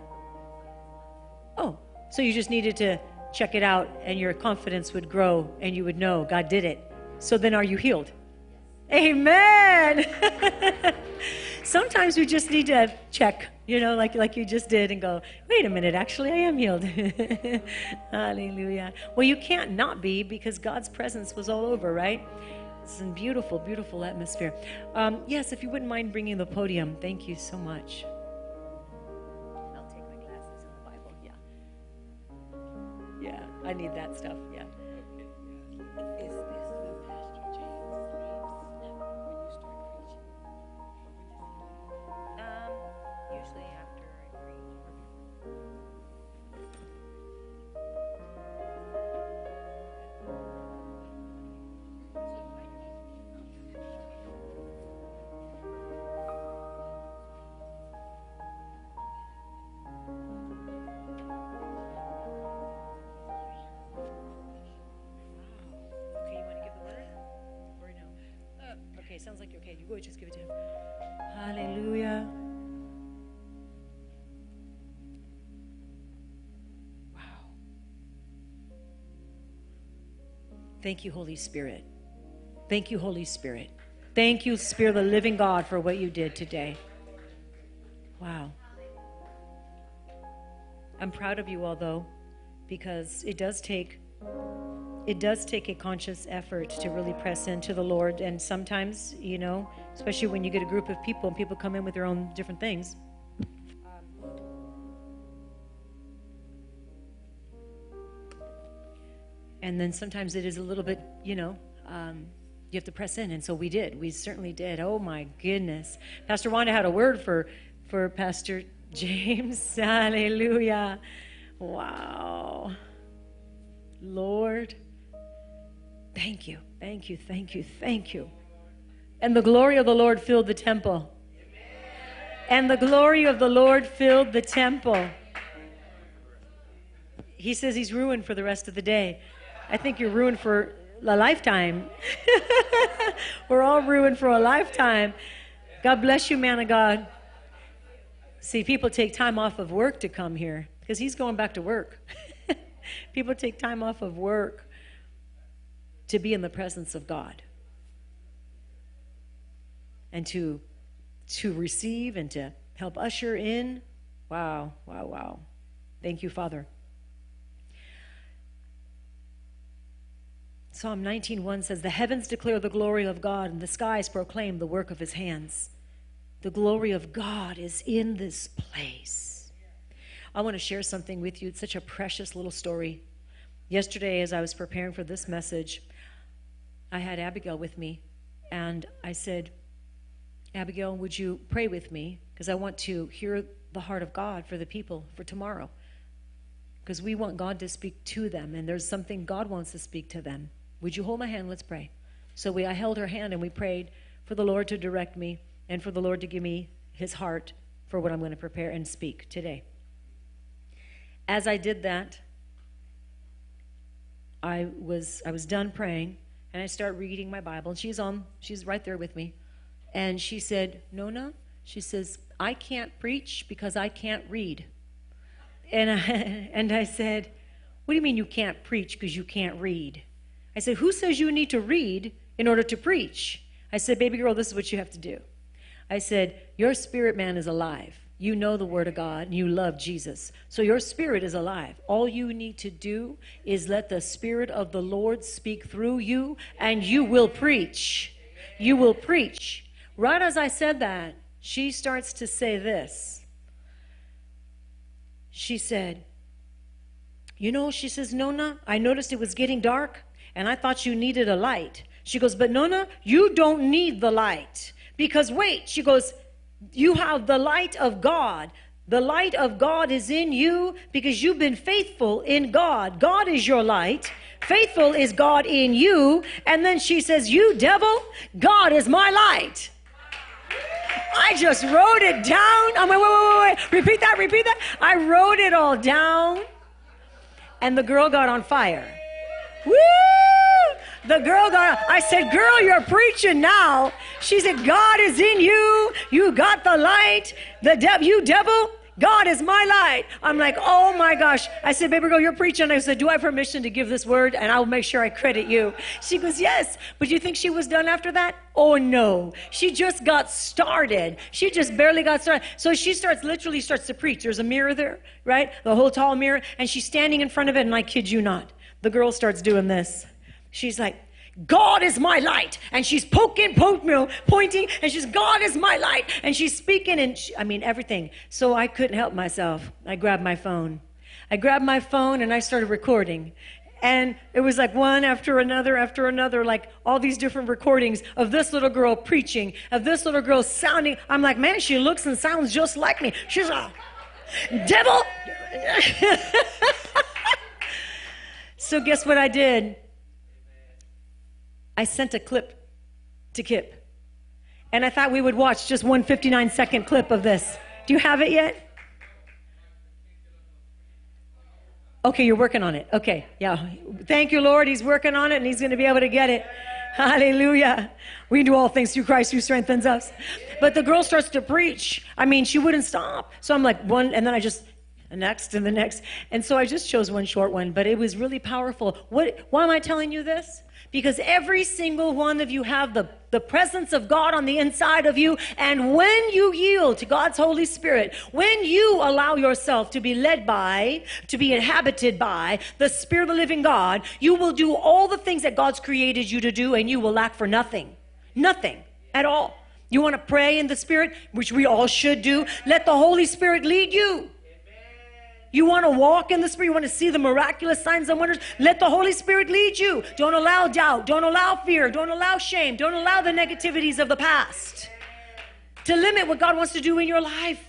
Oh, so you just needed to check it out and your confidence would grow and you would know God did it. So then are you healed? Amen. (laughs) Sometimes we just need to check, you know, like like you just did and go, "Wait a minute, actually I am healed." (laughs) Hallelujah. Well, you can't not be because God's presence was all over, right? It's a beautiful, beautiful atmosphere. Um, yes, if you wouldn't mind bringing the podium, thank you so much. I'll take my glasses and the Bible. Yeah. Yeah, I need that stuff. Thank you, Holy Spirit. Thank you, Holy Spirit. Thank you, Spirit of the living God, for what you did today. Wow. I'm proud of you all, though, because it does take it does take a conscious effort to really press into the Lord. And sometimes, you know, especially when you get a group of people and people come in with their own different things. And then sometimes it is a little bit, you know, um, you have to press in. And so we did. We certainly did. Oh my goodness. Pastor Wanda had a word for, for Pastor (laughs) James. Hallelujah. Wow. Lord, thank you, thank you, thank you, thank you. And the glory of the Lord filled the temple. And the glory of the Lord filled the temple. He says he's ruined for the rest of the day. I think you're ruined for a lifetime. (laughs) We're all ruined for a lifetime. God bless you, man of God. See, people take time off of work to come here because he's going back to work. (laughs) people take time off of work to be in the presence of God and to to receive and to help usher in. Wow, wow, wow. Thank you, Father. Psalm 19:1 says, "The heavens declare the glory of God, and the skies proclaim the work of his hands." The glory of God is in this place. I want to share something with you. It's such a precious little story. Yesterday, as I was preparing for this message, I had Abigail with me, and I said, Abigail, would you pray with me? Because I want to hear the heart of God for the people for tomorrow. Because we want God to speak to them, and there's something God wants to speak to them. Would you hold my hand? Let's pray. So we, I held her hand and we prayed for the Lord to direct me and for the Lord to give me his heart for what I'm going to prepare and speak today. As I did that, I was I was done praying and I start reading my Bible and she's on she's right there with me. And she said, "Nona," she says, "I can't preach because I can't read." And I, (laughs) and I said, "What do you mean you can't preach because you can't read?" I said, "Who says you need to read in order to preach?" I said, "Baby girl, this is what you have to do." I said, Your spirit man is alive. You know the Word of God and you love Jesus. So your spirit is alive. All you need to do is let the Spirit of the Lord speak through you and you will preach. You will preach. Right as I said that, she starts to say this. She said, You know, she says, Nona, I noticed it was getting dark and I thought you needed a light. She goes, But Nona, you don't need the light. Because wait, she goes, You have the light of God. The light of God is in you because you've been faithful in God. God is your light. Faithful is God in you. And then she says, You devil, God is my light. I just wrote it down. I'm like, wait, wait, wait, wait. Repeat that, repeat that. I wrote it all down. And the girl got on fire. Woo! The girl got, I said, Girl, you're preaching now. She said, God is in you. You got the light. The devil, you devil, God is my light. I'm like, oh my gosh. I said, baby girl, you're preaching. I said, do I have permission to give this word? And I'll make sure I credit you. She goes, yes. But you think she was done after that? Oh no. She just got started. She just barely got started. So she starts, literally starts to preach. There's a mirror there, right? The whole tall mirror. And she's standing in front of it. And I kid you not, the girl starts doing this. She's like, God is my light. And she's poking, poking, pointing, and she's, God is my light. And she's speaking, and she, I mean, everything. So I couldn't help myself. I grabbed my phone. I grabbed my phone and I started recording. And it was like one after another after another, like all these different recordings of this little girl preaching, of this little girl sounding. I'm like, man, she looks and sounds just like me. She's a devil. (laughs) so, guess what I did? I sent a clip to Kip. And I thought we would watch just one 59 second clip of this. Do you have it yet? Okay, you're working on it. Okay, yeah. Thank you, Lord. He's working on it and he's going to be able to get it. (laughs) Hallelujah. We do all things through Christ who strengthens us. But the girl starts to preach. I mean, she wouldn't stop. So I'm like, one, and then I just, the next and the next. And so I just chose one short one, but it was really powerful. What, why am I telling you this? Because every single one of you have the, the presence of God on the inside of you. And when you yield to God's Holy Spirit, when you allow yourself to be led by, to be inhabited by the Spirit of the living God, you will do all the things that God's created you to do and you will lack for nothing. Nothing at all. You want to pray in the Spirit, which we all should do. Let the Holy Spirit lead you. You want to walk in the Spirit, you want to see the miraculous signs and wonders. Let the Holy Spirit lead you. Don't allow doubt, don't allow fear, don't allow shame, don't allow the negativities of the past to limit what God wants to do in your life.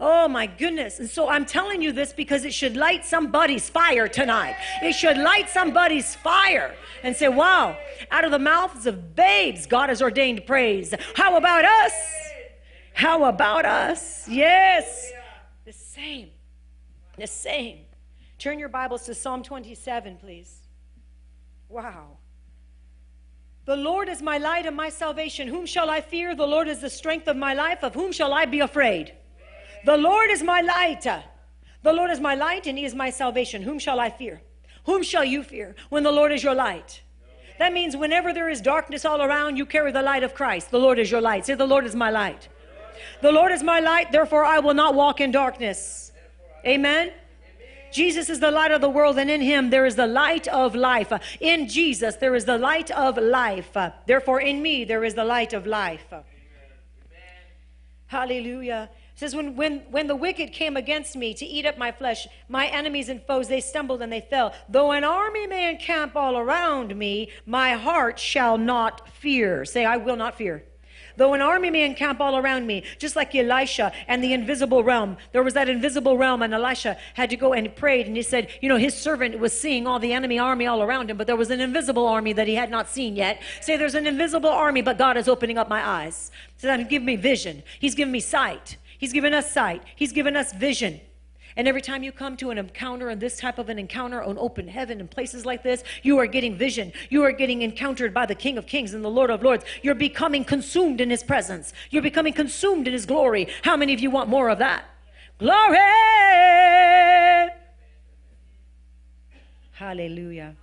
Oh my goodness. And so I'm telling you this because it should light somebody's fire tonight. It should light somebody's fire and say, wow, out of the mouths of babes, God has ordained praise. How about us? How about us? Yes. The same. The same. Turn your Bibles to Psalm 27, please. Wow. The Lord is my light and my salvation. Whom shall I fear? The Lord is the strength of my life. Of whom shall I be afraid? The Lord is my light. The Lord is my light and he is my salvation. Whom shall I fear? Whom shall you fear when the Lord is your light? That means whenever there is darkness all around, you carry the light of Christ. The Lord is your light. Say, The Lord is my light. The Lord is my light, therefore I will not walk in darkness. Amen. Jesus is the light of the world, and in him there is the light of life. In Jesus there is the light of life. Therefore, in me there is the light of life. Hallelujah. It says, when, when, when the wicked came against me to eat up my flesh, my enemies and foes, they stumbled and they fell. Though an army may encamp all around me, my heart shall not fear. Say, I will not fear. Though an army may encamp all around me, just like Elisha and the invisible realm, there was that invisible realm, and Elisha had to go and prayed, and he said, You know, his servant was seeing all the enemy army all around him, but there was an invisible army that he had not seen yet. Say, There's an invisible army, but God is opening up my eyes. So that give me vision. He's given me sight. He's given us sight. He's given us vision. And every time you come to an encounter and this type of an encounter on open heaven and places like this, you are getting vision. You are getting encountered by the King of Kings and the Lord of Lords. You're becoming consumed in His presence. You're becoming consumed in His glory. How many of you want more of that? Glory! Hallelujah.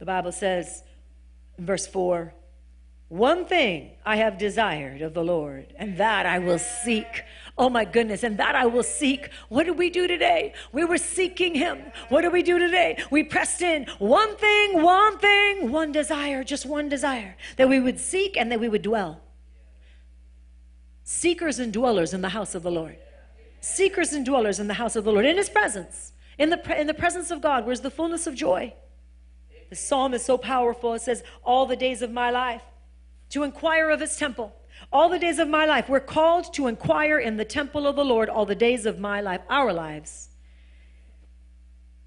The Bible says in verse 4 One thing I have desired of the Lord, and that I will seek Oh my goodness, and that I will seek. What did we do today? We were seeking Him. What did we do today? We pressed in one thing, one thing, one desire, just one desire that we would seek and that we would dwell. Seekers and dwellers in the house of the Lord. Seekers and dwellers in the house of the Lord, in His presence, in the, in the presence of God, where's the fullness of joy. The psalm is so powerful. It says, All the days of my life, to inquire of His temple all the days of my life. We're called to inquire in the temple of the Lord all the days of my life, our lives.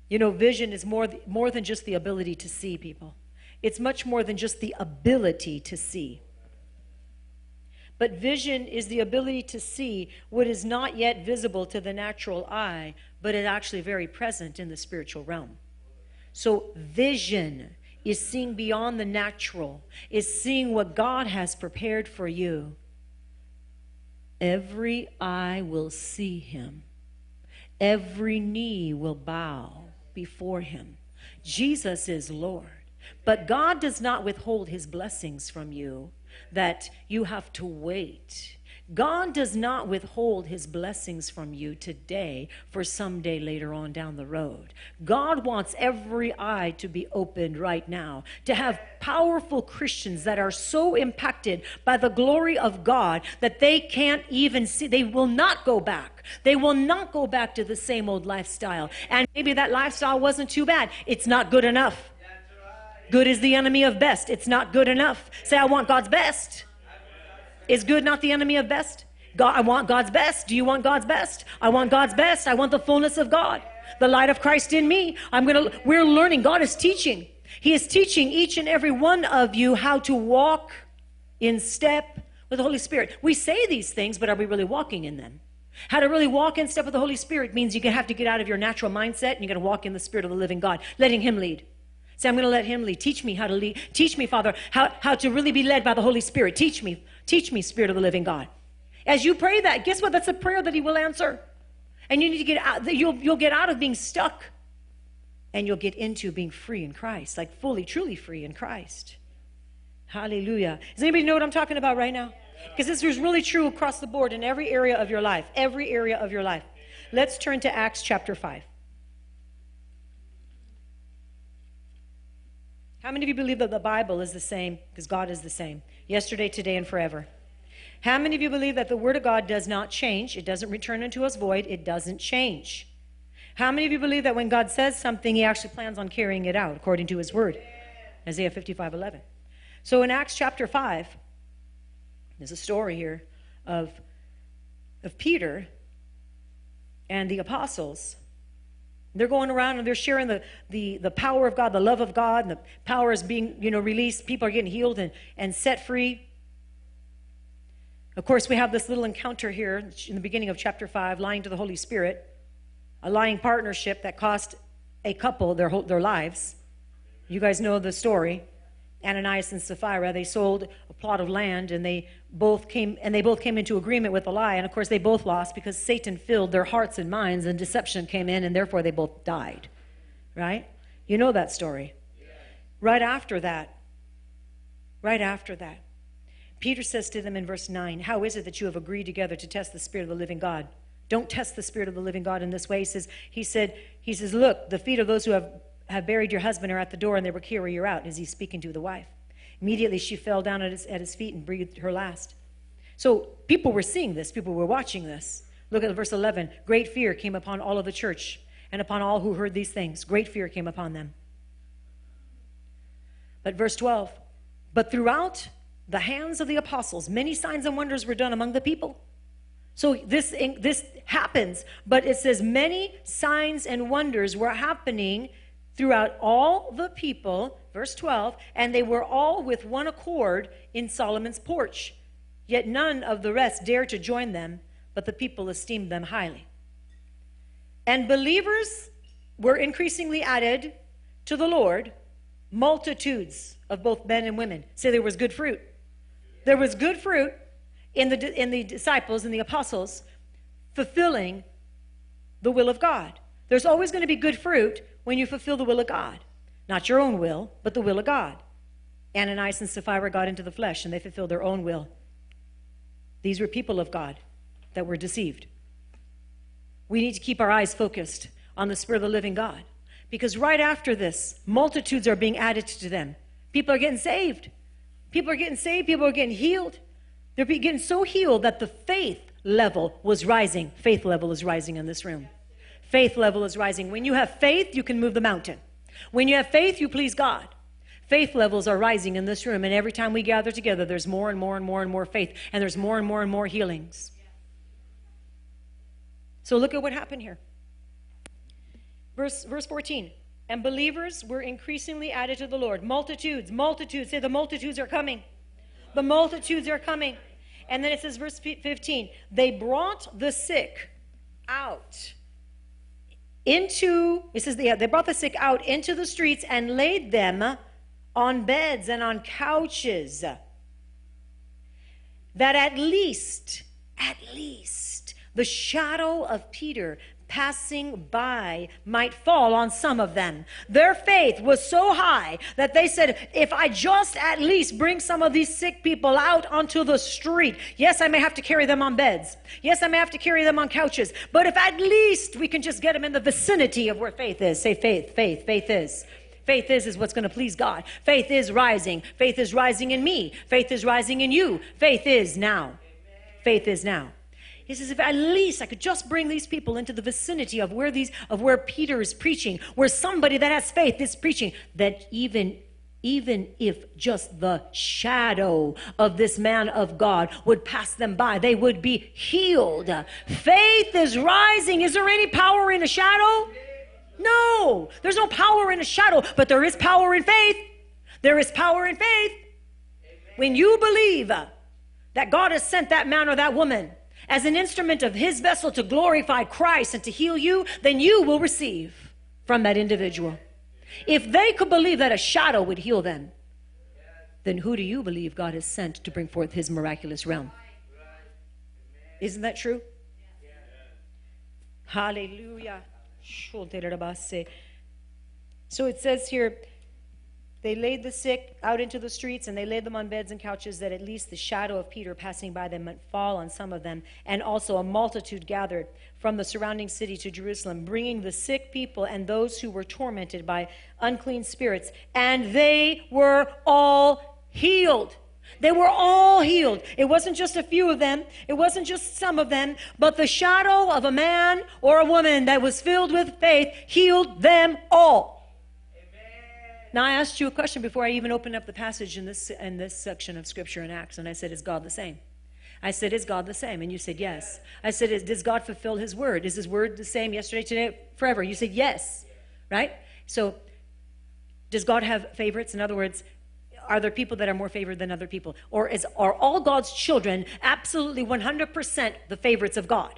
You know, vision is more, more than just the ability to see people, it's much more than just the ability to see. But vision is the ability to see what is not yet visible to the natural eye, but is actually very present in the spiritual realm. So, vision is seeing beyond the natural, is seeing what God has prepared for you. Every eye will see him, every knee will bow before him. Jesus is Lord. But God does not withhold his blessings from you that you have to wait God does not withhold his blessings from you today for someday later on down the road. God wants every eye to be opened right now, to have powerful Christians that are so impacted by the glory of God that they can't even see, they will not go back. They will not go back to the same old lifestyle. And maybe that lifestyle wasn't too bad. It's not good enough. Good is the enemy of best. It's not good enough. Say, I want God's best. Is good not the enemy of best? God, I want God's best. Do you want God's best? I want God's best. I want the fullness of God. The light of Christ in me. I'm going to, we're learning. God is teaching. He is teaching each and every one of you how to walk in step with the Holy Spirit. We say these things, but are we really walking in them? How to really walk in step with the Holy Spirit means you're have to get out of your natural mindset and you got to walk in the Spirit of the living God, letting Him lead. Say, I'm going to let him lead. Teach me how to lead. Teach me, Father, how, how to really be led by the Holy Spirit. Teach me. Teach me, Spirit of the living God. As you pray that, guess what? That's a prayer that he will answer. And you need to get out, you'll, you'll get out of being stuck and you'll get into being free in Christ, like fully, truly free in Christ. Hallelujah. Does anybody know what I'm talking about right now? Because this is really true across the board in every area of your life, every area of your life. Let's turn to Acts chapter 5. How many of you believe that the Bible is the same because God is the same yesterday, today, and forever? How many of you believe that the Word of God does not change? It doesn't return unto us void, it doesn't change. How many of you believe that when God says something, He actually plans on carrying it out according to His Word? Isaiah 55 11. So in Acts chapter 5, there's a story here of, of Peter and the apostles they're going around and they're sharing the, the, the power of God, the love of God, and the power is being, you know, released. People are getting healed and, and set free. Of course, we have this little encounter here in the beginning of chapter 5, lying to the Holy Spirit, a lying partnership that cost a couple their, their lives. You guys know the story. Ananias and Sapphira, they sold plot of land and they both came and they both came into agreement with a lie and of course they both lost because Satan filled their hearts and minds and deception came in and therefore they both died. Right? You know that story. Right after that, right after that, Peter says to them in verse 9, How is it that you have agreed together to test the Spirit of the living God? Don't test the Spirit of the living God in this way. He says, he said, he says, Look, the feet of those who have have buried your husband are at the door and they will carry you're out is he speaking to the wife. Immediately she fell down at his, at his feet and breathed her last. So people were seeing this, people were watching this. Look at verse 11. Great fear came upon all of the church and upon all who heard these things. Great fear came upon them. But verse 12. But throughout the hands of the apostles, many signs and wonders were done among the people. So this, this happens, but it says many signs and wonders were happening throughout all the people, verse 12, and they were all with one accord in Solomon's porch. Yet none of the rest dared to join them, but the people esteemed them highly. And believers were increasingly added to the Lord, multitudes of both men and women. Say there was good fruit. There was good fruit in the, in the disciples and the apostles fulfilling the will of God. There's always going to be good fruit when you fulfill the will of God. Not your own will, but the will of God. Ananias and Sapphira got into the flesh and they fulfilled their own will. These were people of God that were deceived. We need to keep our eyes focused on the Spirit of the living God because right after this, multitudes are being added to them. People are getting saved. People are getting saved. People are getting healed. They're getting so healed that the faith level was rising. Faith level is rising in this room faith level is rising. When you have faith, you can move the mountain. When you have faith, you please God. Faith levels are rising in this room, and every time we gather together, there's more and more and more and more faith, and there's more and more and more healings. So look at what happened here. Verse, verse 14. And believers were increasingly added to the Lord. Multitudes, multitudes. Say the multitudes are coming. The multitudes are coming. And then it says, verse 15, they brought the sick out into, it says they, they brought the sick out into the streets and laid them on beds and on couches. That at least, at least, the shadow of Peter passing by might fall on some of them. Their faith was so high that they said, if I just at least bring some of these sick people out onto the street, yes, I may have to carry them on beds. Yes, I may have to carry them on couches. But if at least we can just get them in the vicinity of where faith is, say faith, faith, faith is. Faith is is what's going to please God. Faith is rising. Faith is rising in me. Faith is rising in you. Faith is now. Faith is now. He says, if at least I could just bring these people into the vicinity of where these of where Peter is preaching, where somebody that has faith is preaching, that even even if just the shadow of this man of God would pass them by, they would be healed. Faith is rising. Is there any power in a shadow? No, there's no power in a shadow, but there is power in faith. There is power in faith. When you believe that God has sent that man or that woman as an instrument of his vessel to glorify Christ and to heal you, then you will receive from that individual. If they could believe that a shadow would heal them, then who do you believe God has sent to bring forth his miraculous realm? Isn't that true? Hallelujah. So it says here, they laid the sick out into the streets and they laid them on beds and couches that at least the shadow of Peter passing by them might fall on some of them. And also a multitude gathered from the surrounding city to Jerusalem, bringing the sick people and those who were tormented by unclean spirits. And they were all healed. They were all healed. It wasn't just a few of them, it wasn't just some of them, but the shadow of a man or a woman that was filled with faith healed them all. Now, I asked you a question before I even opened up the passage in this, in this section of Scripture in Acts, and I said, Is God the same? I said, Is God the same? And you said, Yes. I said, Does God fulfill His word? Is His word the same yesterday, today, forever? You said, Yes. Right? So, does God have favorites? In other words, are there people that are more favored than other people? Or is, are all God's children absolutely 100% the favorites of God?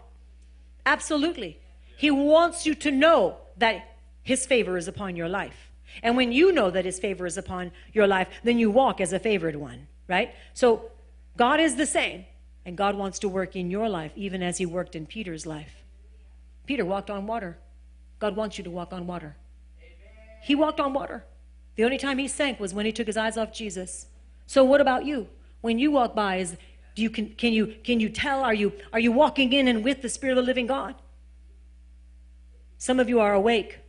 Absolutely. He wants you to know that His favor is upon your life. And when you know that his favor is upon your life, then you walk as a favored one, right? So God is the same, and God wants to work in your life even as he worked in Peter's life. Peter walked on water. God wants you to walk on water. He walked on water. The only time he sank was when he took his eyes off Jesus. So what about you? When you walk by, is do you can, can you can you tell are you are you walking in and with the spirit of the living God? Some of you are awake,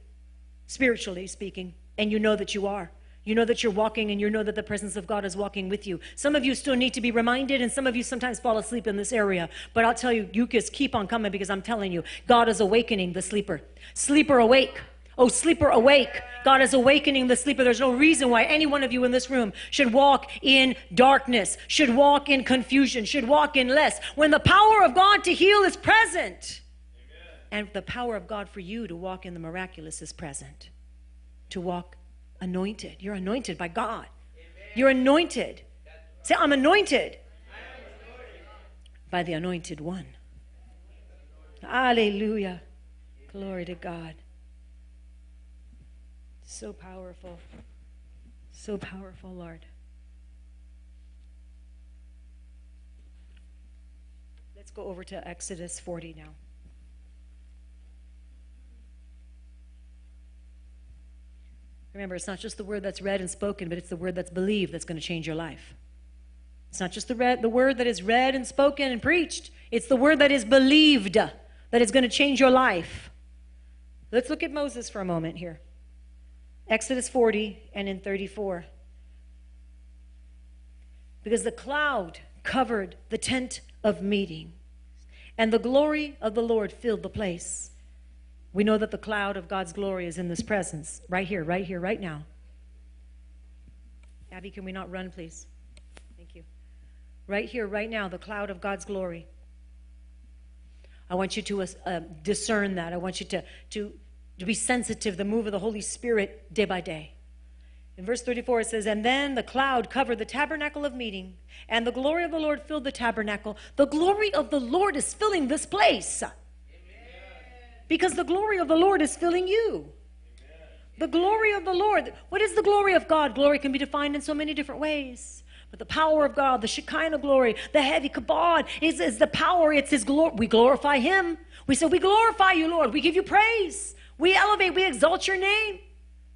spiritually speaking and you know that you are. You know that you're walking and you know that the presence of God is walking with you. Some of you still need to be reminded, and some of you sometimes fall asleep in this area. But I'll tell you, you just keep on coming because I'm telling you, God is awakening the sleeper. Sleeper, awake. Oh, sleeper, awake. God is awakening the sleeper. There's no reason why any one of you in this room should walk in darkness, should walk in confusion, should walk in less. When the power of God to heal is present, Amen. and the power of God for you to walk in the miraculous is present to walk anointed. You're anointed by God. Amen. You're anointed. Say, I'm anointed by the anointed one. Hallelujah. Glory to God. So powerful. So powerful, Lord. Let's go over to Exodus 40 now. Remember, it's not just the word that's read and spoken, but it's the word that's believed that's going to change your life. It's not just the, read, the word that is read and spoken and preached, it's the word that is believed that is going to change your life. Let's look at Moses for a moment here. Exodus 40 and in 34. Because the cloud covered the tent of meeting, and the glory of the Lord filled the place. We know that the cloud of God's glory is in this presence, right here, right here, right now. Abby, can we not run, please? Thank you. Right here, right now, the cloud of God's glory. I want you to uh, discern that. I want you to, to, to be sensitive the move of the Holy Spirit day by day. In verse 34, it says, And then the cloud covered the tabernacle of meeting, and the glory of the Lord filled the tabernacle. The glory of the Lord is filling this place because the glory of the Lord is filling you. The glory of the Lord. What is the glory of God? Glory can be defined in so many different ways. But the power of God, the Shekinah glory, the heavy kabod is, is the power. It's His glory. We glorify Him. We say, We glorify you, Lord. We give you praise. We elevate, we exalt your name.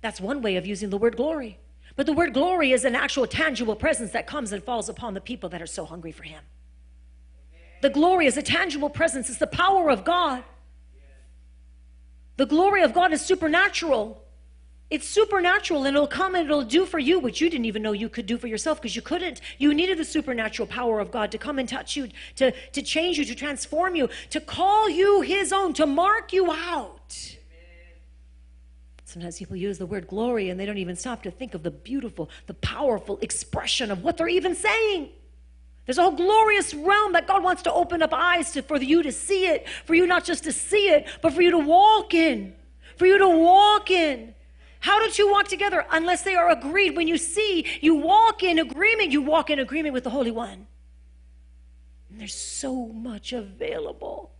That's one way of using the word glory. But the word glory is an actual tangible presence that comes and falls upon the people that are so hungry for Him. The glory is a tangible presence, it's the power of God. The glory of God is supernatural. It's supernatural and it'll come and it'll do for you what you didn't even know you could do for yourself because you couldn't. You needed the supernatural power of God to come and touch you, to, to change you, to transform you, to call you His own, to mark you out. Sometimes people use the word glory and they don't even stop to think of the beautiful, the powerful expression of what they're even saying. There's a whole glorious realm that God wants to open up eyes to, for you to see it, for you not just to see it, but for you to walk in, for you to walk in. How don't you walk together unless they are agreed? When you see, you walk in agreement, you walk in agreement with the Holy One. And there's so much available.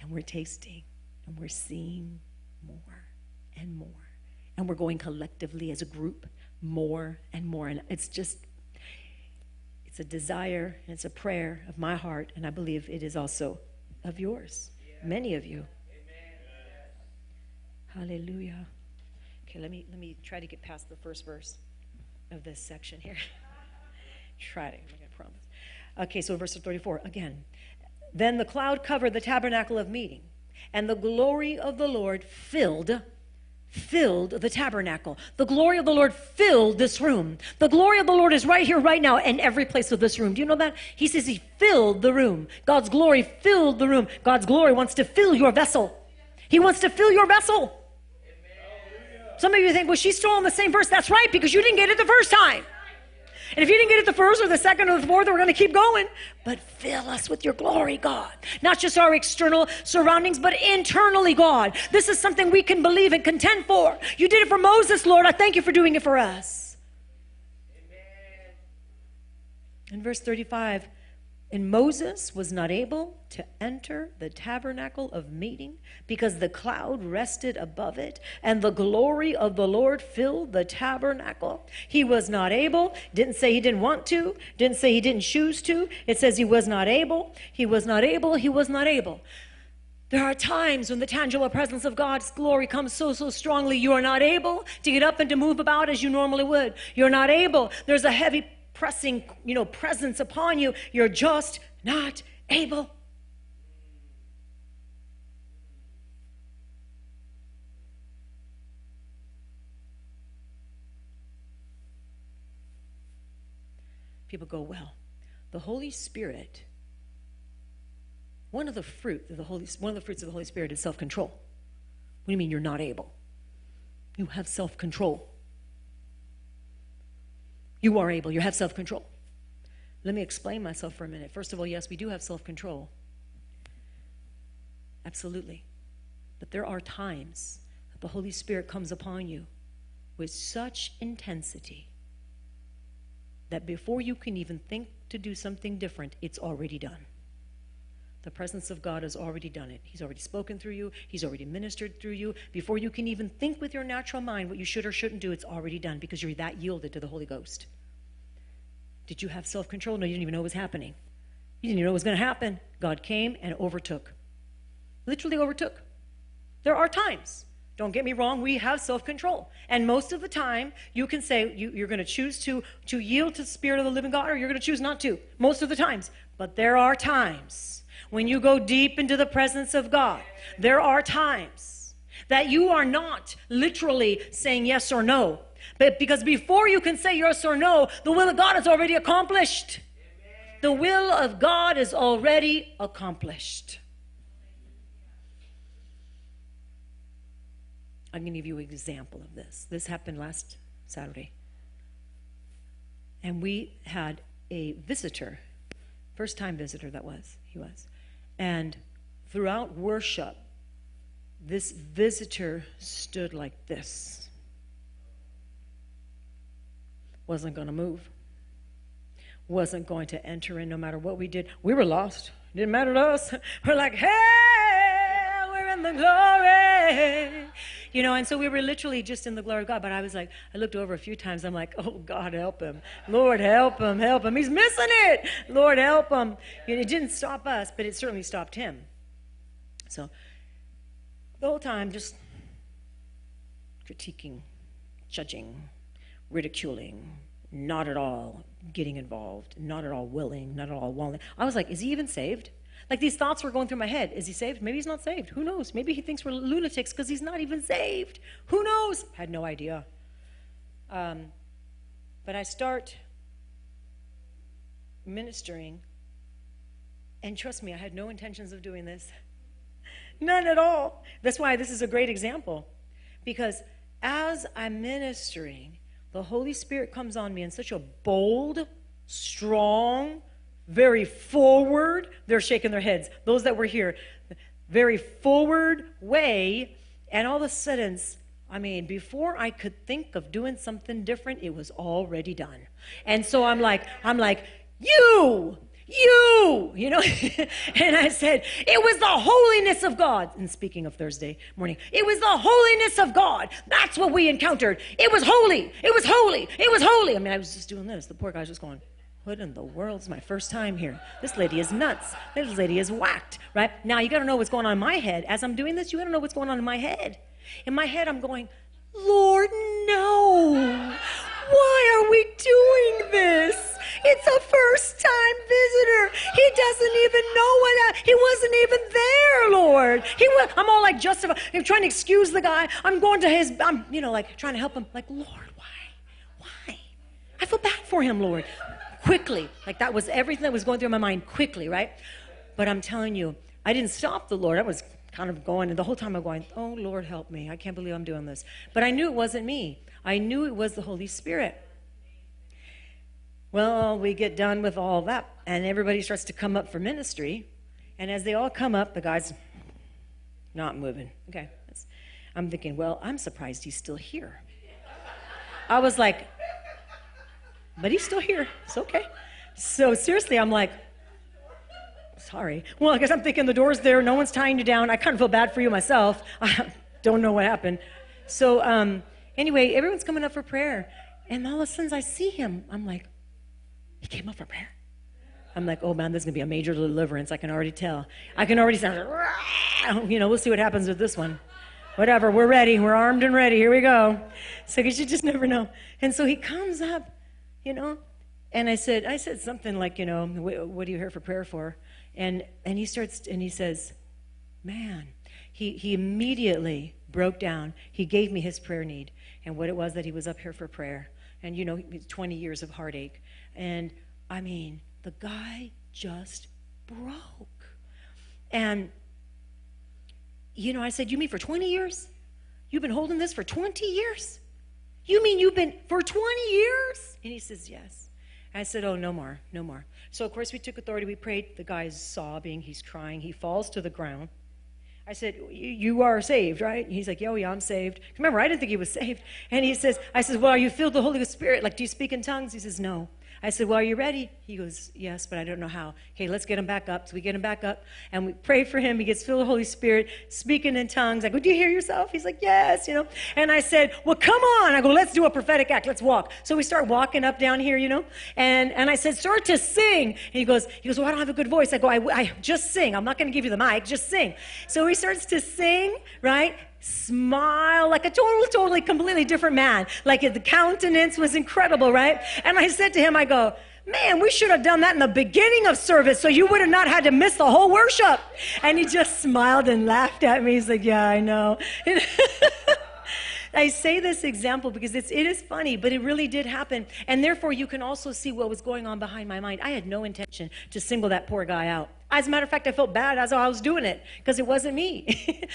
And we're tasting and we're seeing more and more And we're going collectively as a group more and more. And it's just, it's a desire it's a prayer of my heart, and I believe it is also of yours, many of you. Hallelujah. Okay, let me let me try to get past the first verse of this section here. (laughs) try to, I'm promise. Okay, so verse 34 again. Then the cloud covered the tabernacle of meeting, and the glory of the Lord filled filled the tabernacle. The glory of the Lord filled this room. The glory of the Lord is right here, right now, in every place of this room. Do you know that? He says He filled the room. God's glory filled the room. God's glory wants to fill your vessel. He wants to fill your vessel. Some of you think, well, she's still on the same verse. That's right, because you didn't get it the first time. And if you didn't get it the first or the second or the fourth, we're going to keep going. But fill us with your glory, God. Not just our external surroundings, but internally, God. This is something we can believe and contend for. You did it for Moses, Lord. I thank you for doing it for us. Amen. In verse 35, and Moses was not able to enter the tabernacle of meeting because the cloud rested above it and the glory of the Lord filled the tabernacle. He was not able, didn't say he didn't want to, didn't say he didn't choose to. It says he was not able, he was not able, he was not able. There are times when the tangible presence of God's glory comes so, so strongly, you are not able to get up and to move about as you normally would. You're not able. There's a heavy pressing, you know, presence upon you. You're just not able. People go, well, the Holy Spirit, one of the fruit of the Holy one of the fruits of the Holy Spirit is self-control. What do you mean you're not able? You have self-control. You are able, you have self control. Let me explain myself for a minute. First of all, yes, we do have self control. Absolutely. But there are times that the Holy Spirit comes upon you with such intensity that before you can even think to do something different, it's already done. The presence of God has already done it. He's already spoken through you, He's already ministered through you. Before you can even think with your natural mind what you should or shouldn't do, it's already done because you're that yielded to the Holy Ghost. Did you have self control? No, you didn't even know what was happening. You didn't even know what was going to happen. God came and overtook. Literally overtook. There are times, don't get me wrong, we have self control. And most of the time, you can say you, are going to choose to, to yield to the Spirit of the living God or you're going to choose not to. Most of the times. But there are times when you go deep into the presence of God, there are times that you are not literally saying yes or no. Because before you can say yes or no, the will of God is already accomplished. The will of God is already accomplished. I'm going to give you an example of this. This happened last Saturday. And we had a visitor, first time visitor that was, he was. And throughout worship, this visitor stood like this wasn't going to move, wasn't going to enter in no matter what we did. We were lost. Didn't matter to us. (laughs) We're like, hey, we're in the glory. You know, and so we were literally just in the glory of God. But I was like, I looked over a few times. I'm like, oh, God, help him. Lord, help him, help him. He's missing it. Lord, help him. And it didn't stop us, but it certainly stopped him. So the whole time, just critiquing, judging, ridiculing, not at all getting involved, not at all willing, not at all willing. I was like, is he even saved? Like these thoughts were going through my head. Is he saved? Maybe he's not saved. Who knows? Maybe he thinks we're lunatics because he's not even saved. Who knows? Had no idea. Um, but I start ministering, and trust me, I had no intentions of doing this. (laughs) None at all. That's why this is a great example. Because as I'm ministering, the Holy Spirit comes on me in such a bold, strong, very forward, they're shaking their heads. Those that were here, very forward way. And all of a sudden, I mean, before I could think of doing something different, it was already done. And so I'm like, I'm like, you, You, you know? (laughs) and I said, It was the holiness of God. And speaking of Thursday morning, it was the holiness of God. That's what we encountered. It was holy. It was holy. It was holy. I mean, I was just doing this. The poor guy's just going, What in the world's my first time here. This lady is nuts. This lady is whacked, right? Now, you got to know what's going on in my head. As I'm doing this, you got to know what's going on in my head. In my head, I'm going, Lord, no. Why are we doing this? It's a first time visitor. He doesn't even know what I, he wasn't even there, Lord. He was, I'm all like justified. I'm trying to excuse the guy. I'm going to his, I'm, you know, like trying to help him. Like, Lord, why? Why? I feel bad for him, Lord. Quickly. Like that was everything that was going through my mind quickly, right? But I'm telling you, I didn't stop the Lord. I was kind of going, and the whole time I'm going, oh, Lord, help me. I can't believe I'm doing this. But I knew it wasn't me. I knew it was the Holy Spirit. Well, we get done with all that, and everybody starts to come up for ministry. And as they all come up, the guy's not moving. Okay. I'm thinking, well, I'm surprised he's still here. I was like, but he's still here. It's okay. So seriously, I'm like, sorry. Well, I guess I'm thinking the door's there, no one's tying you down. I kind of feel bad for you myself. (laughs) I don't know what happened. So, um, anyway, everyone's coming up for prayer. And all of a sudden, I see him. I'm like, he came up for prayer. I'm like, oh man, this is going to be a major deliverance. I can already tell. I can already sound, you know, we'll see what happens with this one. Whatever, we're ready. We're armed and ready. Here we go. So, because you just (laughs) never know. And so he comes up, you know, and I said, I said something like, you know, what are you here for prayer for? And, and he starts, and he says, Man, he, he immediately broke down. He gave me his prayer need and what it was that he was up here for prayer. And, you know, 20 years of heartache. And I mean, the guy just broke. And, you know, I said, You mean for 20 years? You've been holding this for 20 years? You mean you've been for 20 years? And he says, Yes. I said, Oh, no more, no more. So, of course, we took authority. We prayed. The guy's sobbing. He's crying. He falls to the ground. I said, You are saved, right? He's like, Oh, yeah, I'm saved. Remember, I didn't think he was (laughs) saved. And he says, I said, Well, are you filled with the Holy Spirit? Like, do you speak in tongues? He says, No. I said, Well, are you ready? He goes, Yes, but I don't know how. Okay, let's get him back up. So we get him back up and we pray for him. He gets filled with the Holy Spirit, speaking in tongues. I go, Do you hear yourself? He's like, Yes, you know. And I said, Well, come on. I go, Let's do a prophetic act. Let's walk. So we start walking up down here, you know. And and I said, Start to sing. And he goes, He goes, Well, I don't have a good voice. I go, I, I just sing. I'm not going to give you the mic. Just sing. So he starts to sing, right? Smile like a total, totally, completely different man. Like the countenance was incredible, right? And I said to him, I go, Man, we should have done that in the beginning of service so you would have not had to miss the whole worship. And he just smiled and laughed at me. He's like, Yeah, I know. (laughs) I say this example because it's, it is funny, but it really did happen. And therefore, you can also see what was going on behind my mind. I had no intention to single that poor guy out. As a matter of fact, I felt bad as I was doing it because it wasn't me.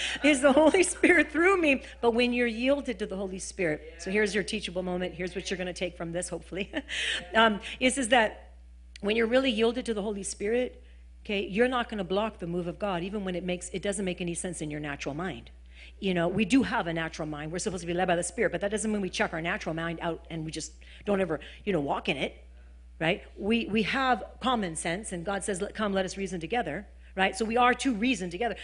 (laughs) it's the Holy Spirit through me. But when you're yielded to the Holy Spirit, so here's your teachable moment. Here's what you're going to take from this, hopefully. (laughs) um, is, is that when you're really yielded to the Holy Spirit, okay, you're not going to block the move of God, even when it makes it doesn't make any sense in your natural mind you know, we do have a natural mind. We're supposed to be led by the Spirit, but that doesn't mean we chuck our natural mind out and we just don't ever, you know, walk in it, right? We, we have common sense, and God says, Come, let us reason together, right? So we are to reason together.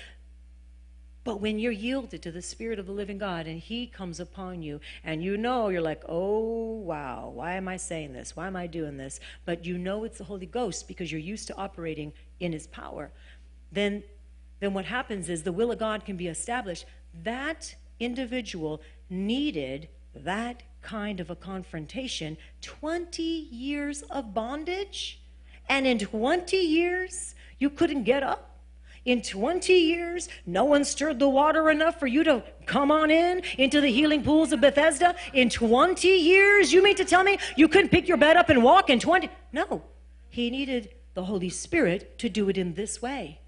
But when you're yielded to the Spirit of the living God and He comes upon you, and you know, you're like, oh, wow, why am I saying this? Why am I doing this? But you know it's the Holy Ghost because you're used to operating in His power. Then, then what happens is the will of God can be established that individual needed that kind of a confrontation 20 years of bondage and in 20 years you couldn't get up in 20 years, no one stirred the water enough for you to come on in into the healing pools of Bethesda. In 20 years, you mean to tell me you couldn't pick your bed up and walk in 20? No. He needed the Holy Spirit to do it in this way.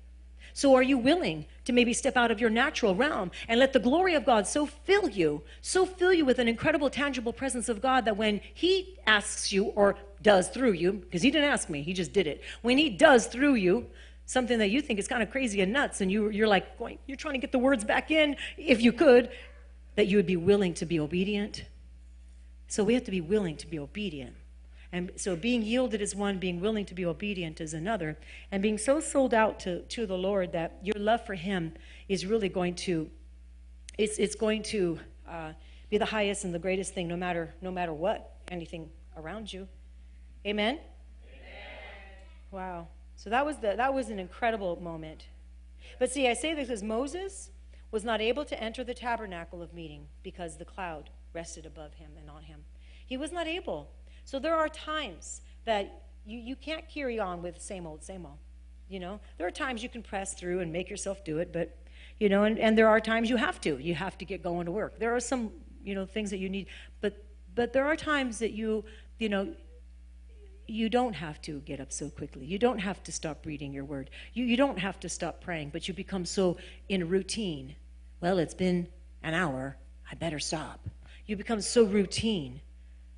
So, are you willing to maybe step out of your natural realm and let the glory of God so fill you, so fill you with an incredible, tangible presence of God that when He asks you or does through you, because He didn't ask me, He just did it, when He does through you, something that you think is kind of crazy and nuts, and you, you're like going, you're trying to get the words back in, if you could, that you would be willing to be obedient. So we have to be willing to be obedient. And so being yielded is one, being willing to be obedient is another, and being so sold out to, to the Lord that your love for Him is really going to, it's, it's going to uh, be the highest and the greatest thing, no matter no matter what anything around you. Amen. Amen. Wow. So that was the that was an incredible moment. But see, I say this because Moses was not able to enter the tabernacle of meeting because the cloud rested above him and on him. He was not able. So there are times that you, you can't carry on with same old, same old. You know, there are times you can press through and make yourself do it, but, you know, and, and there are times you have to. You have to get going to work. There are some, you know, things that you need, but, but there are times that you, you know, you don't have to get up so quickly. You don't have to stop reading your word. You, you don't have to stop praying, but you become so in routine. Well, it's been an hour. I better stop. You become so routine.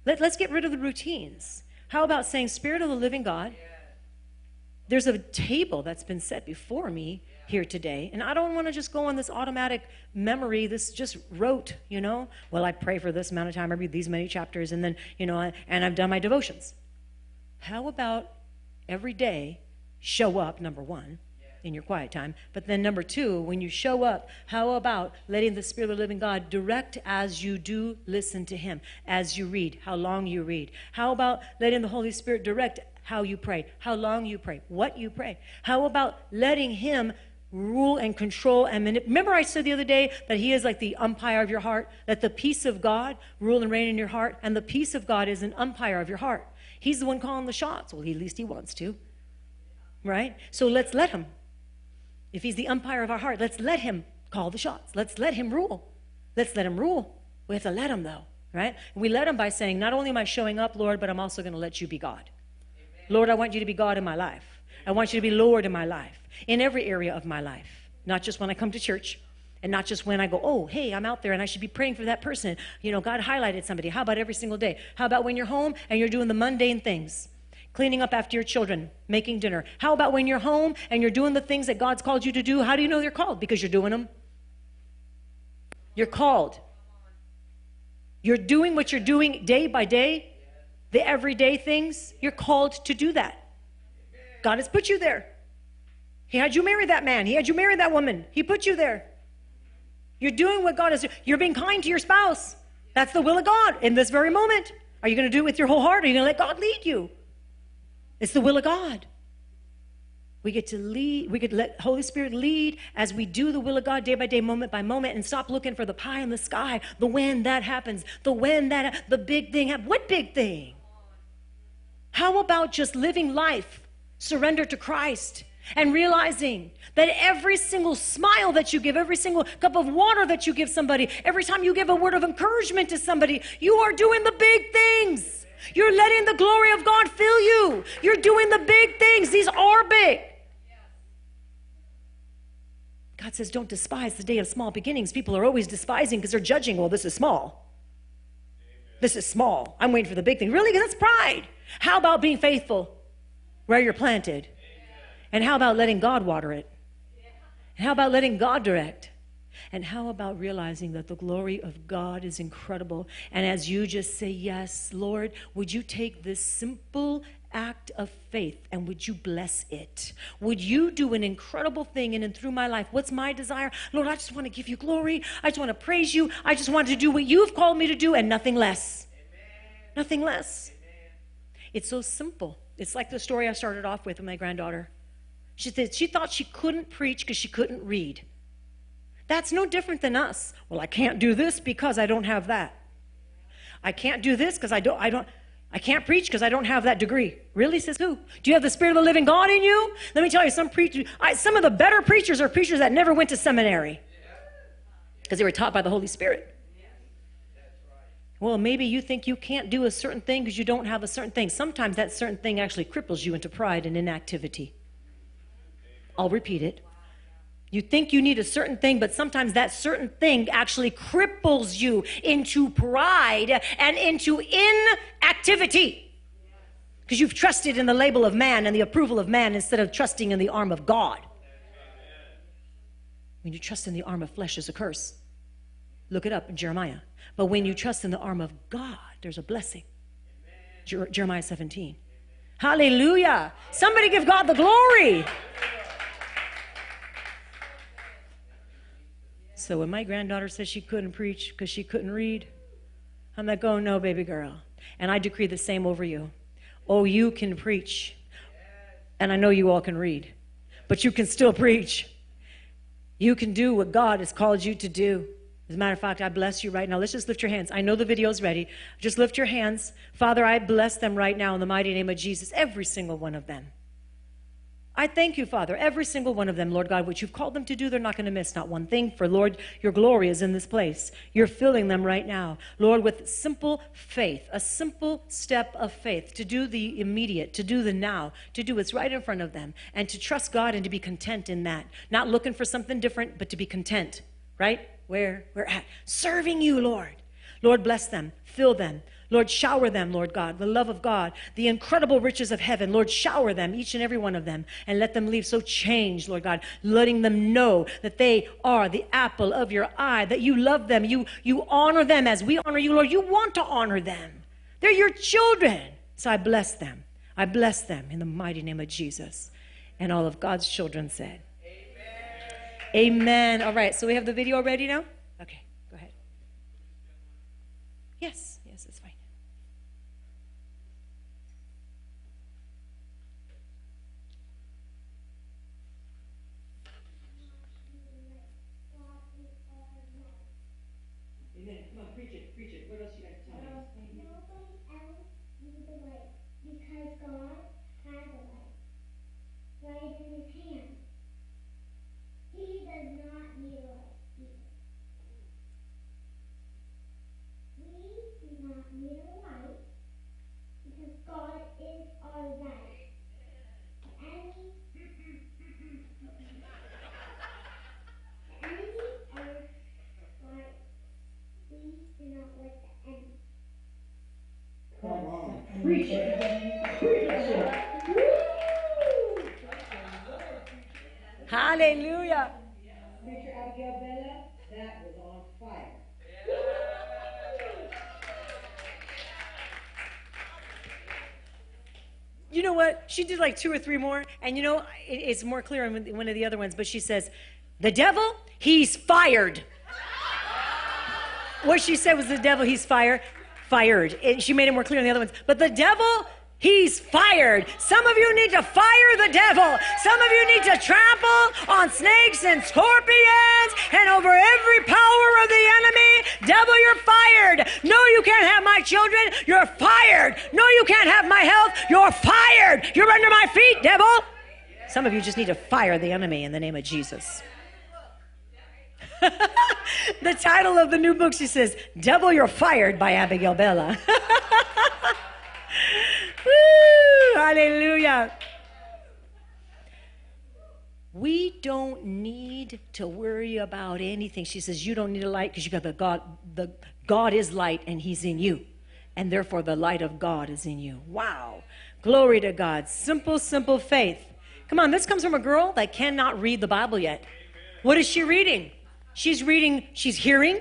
Let, let's get rid of the routines. How about saying, Spirit of the living God, there's a table that's been set before me here today, and I don't want to just go on this automatic memory, this just rote, you know? Well, I pray for this amount of time, I read these many chapters, and then, you know, and I've done my devotions. How about every day show up, number one, in your quiet time. But then, number two, when you show up, how about letting the Spirit of the living God direct as you do listen to Him, as you read, how long you read? How about letting the Holy Spirit direct how you pray, how long you pray, what you pray? How about letting Him rule and control and manip- remember i said the other day that he is like the umpire of your heart that the peace of god rule and reign in your heart and the peace of god is an umpire of your heart he's the one calling the shots well at least he wants to right so let's let him if he's the umpire of our heart, let's let him call the shots. Let's let him rule. Let's let him rule. We have to let him, though, right? we let him by saying, Not only am I showing up, Lord, but I'm also going to let you be God. Amen. Lord, I want you to be God in my life. I want you to be Lord in my life, in every area of my life, not just when I come to church. And not just when I go, oh, hey, I'm out there and I should be praying for that person. You know, God highlighted somebody. How about every single day? How about when you're home and you're doing the mundane things? Cleaning up after your children, making dinner? How about when you're home and you're doing the things that God's called you to do? How do you know they're called? Because you're doing them. You're called. You're doing what you're doing day by day, the everyday things. You're called to do that. God has put you there. He had you marry that man. He had you marry that woman. He put you there. You're doing what God has. You're being kind to your spouse. That's the will of God in this very moment. Are you going to do it with your whole heart? Are you going to let God lead you? It's the will of God. We get to lead, we could let Holy Spirit lead as we do the will of God day by day, moment by moment, and stop looking for the pie in the sky, the when that happens, the when that, the big thing happens. What big thing? How about just living life, surrender to Christ, and realizing that every single smile that you give, every single cup of water that you give somebody, every time you give a word of encouragement to somebody, you are doing the big things. You're letting the glory of God fill you. You're doing the big things. These are big. God says, don't despise the day of small beginnings. People are always despising because they're judging, well, this is small. This is small. I'm waiting for the big thing. Really? Because That's pride. How about being faithful where you're planted? And how about letting God water it? And how about letting God direct? And how about realizing that the glory of God is incredible? And as you just say, Yes, Lord, would you take this simple act of faith and would you bless it? Would you do an incredible thing in and through my life? What's my desire? Lord, I just want to give you glory. I just want to praise you. I just want to do what you've called me to do and nothing less. Amen. Nothing less. Amen. It's so simple. It's like the story I started off with with my granddaughter. She said she thought she couldn't preach because she couldn't read. That's no different than us. Well, I can't do this because I don't have that. I can't do this because I don't, I don't, I can't preach because I don't have that degree. Really, says who? Do you have the Spirit of the living God in you? Let me tell you, some preachers, I, some of the better preachers are preachers that never went to seminary because they were taught by the Holy Spirit. Well, maybe you think you can't do a certain thing because you don't have a certain thing. Sometimes that certain thing actually cripples you into pride and inactivity. I'll repeat it. You think you need a certain thing, but sometimes that certain thing actually cripples you into pride and into inactivity. Because you've trusted in the label of man and the approval of man instead of trusting in the arm of God. When you trust in the arm of flesh, is a curse. Look it up in Jeremiah. But when you trust in the arm of God, there's a blessing. Jer- Jeremiah 17. Hallelujah. Somebody give God the glory. So when my granddaughter says she couldn't preach because she couldn't read, I'm like, oh no, baby girl. And I decree the same over you. Oh, you can preach. And I know you all can read, but you can still preach. You can do what God has called you to do. As a matter of fact, I bless you right now. Let's just lift your hands. I know the video's ready. Just lift your hands. Father, I bless them right now in the mighty name of Jesus, every single one of them. I thank you, Father, every single one of them, Lord God, what you've called them to do, they're not going to miss not one thing. For, Lord, your glory is in this place. You're filling them right now, Lord, with simple faith, a simple step of faith to do the immediate, to do the now, to do what's right in front of them, and to trust God and to be content in that. Not looking for something different, but to be content, right? Where we're at. Serving you, Lord. Lord, bless them, fill them. Lord, shower them, Lord God, the love of God, the incredible riches of heaven. Lord, shower them, each and every one of them, and let them leave so changed, Lord God, letting them know that they are the apple of your eye, that you love them, you, you honor them as we honor you, Lord. You want to honor them. They're your children. So I bless them. I bless them in the mighty name of Jesus. And all of God's children said, Amen. Amen. All right, so we have the video ready now? Okay, go ahead. Yes, yes, it's fine. Come on, preach it, preach it. What else you got to tell me? Nobody else needs the light because God has a light right in his hand. He does not need a light either. We do not need a light because God is our light. The enemy, the enemy are light. We do not like the enemy. Hallelujah. Preacher Abigail Bella, that was on fire. You know what? She did like two or three more, and you know, it, it's more clear in one of the other ones, but she says, The devil, he's fired. What she said was, The devil, he's fired. Fired. And she made it more clear in the other ones. But the devil, he's fired. Some of you need to fire the devil. Some of you need to trample on snakes and scorpions and over every power of the enemy. Devil, you're fired. No, you can't have my children. You're fired. No, you can't have my health. You're fired. You're under my feet, devil. Some of you just need to fire the enemy in the name of Jesus. (laughs) the title of the new book, she says, Devil, You're Fired by Abigail Bella. (laughs) Woo, hallelujah. We don't need to worry about anything. She says, You don't need a light because you got the God, the God is light and He's in you. And therefore the light of God is in you. Wow. Glory to God. Simple, simple faith. Come on, this comes from a girl that cannot read the Bible yet. What is she reading? She's reading, she's hearing.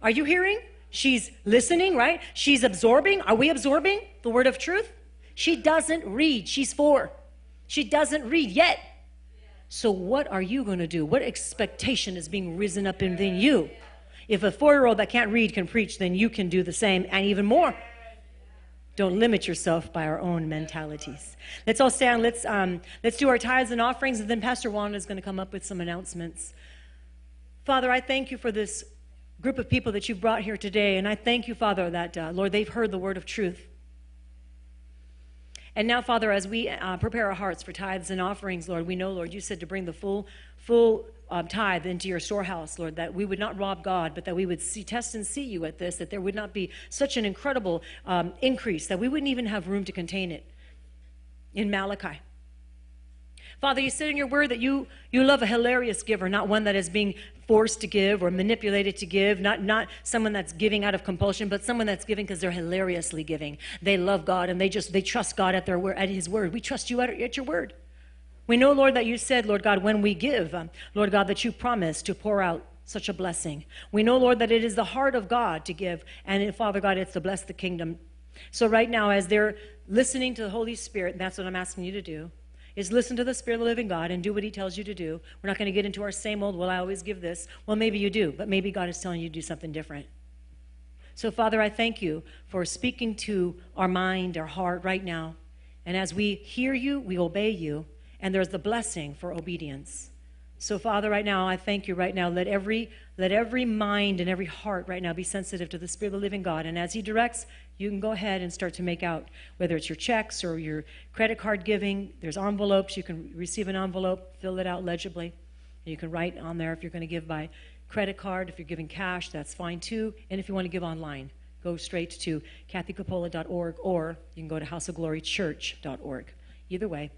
Are you hearing? She's listening, right? She's absorbing. Are we absorbing the word of truth? She doesn't read. She's four. She doesn't read yet. So, what are you going to do? What expectation is being risen up within you? If a four year old that can't read can preach, then you can do the same and even more. Don't limit yourself by our own mentalities. Let's all stand. Let's, um, let's do our tithes and offerings, and then Pastor Wanda is going to come up with some announcements. Father, I thank you for this group of people that you've brought here today, and I thank you, Father, that, uh, Lord, they've heard the word of truth. And now, Father, as we uh, prepare our hearts for tithes and offerings, Lord, we know, Lord, you said to bring the full, full um, tithe into your storehouse, Lord, that we would not rob God, but that we would see, test and see you at this, that there would not be such an incredible um, increase that we wouldn't even have room to contain it. In Malachi. Father, you said in your word that you, you love a hilarious giver, not one that is being forced to give or manipulated to give, not, not someone that's giving out of compulsion, but someone that's giving because they're hilariously giving. They love God and they just they trust God at their word at his word. We trust you at, at your word. We know, Lord, that you said, Lord God, when we give, um, Lord God, that you promise to pour out such a blessing. We know, Lord, that it is the heart of God to give, and Father God, it's to bless the kingdom So, right now, as they're listening to the Holy Spirit, that's what I'm asking you to do, is listen to the Spirit of the living God and do what He tells you to do. We're not going to get into our same old, well, I always give this. Well, maybe you do, but maybe God is telling you to do something different. So, Father, I thank you for speaking to our mind, our heart right now. And as we hear you, we obey you, and there's the blessing for obedience. So, Father, right now, I thank you right now. Let every, let every mind and every heart right now be sensitive to the Spirit of the living God. And as He directs, you can go ahead and start to make out whether it's your checks or your credit card giving. There's envelopes. You can receive an envelope, fill it out legibly. You can write on there if you're going to give by credit card. If you're giving cash, that's fine too. And if you want to give online, go straight to kathycapola.org or you can go to houseofglorychurch.org. Either way.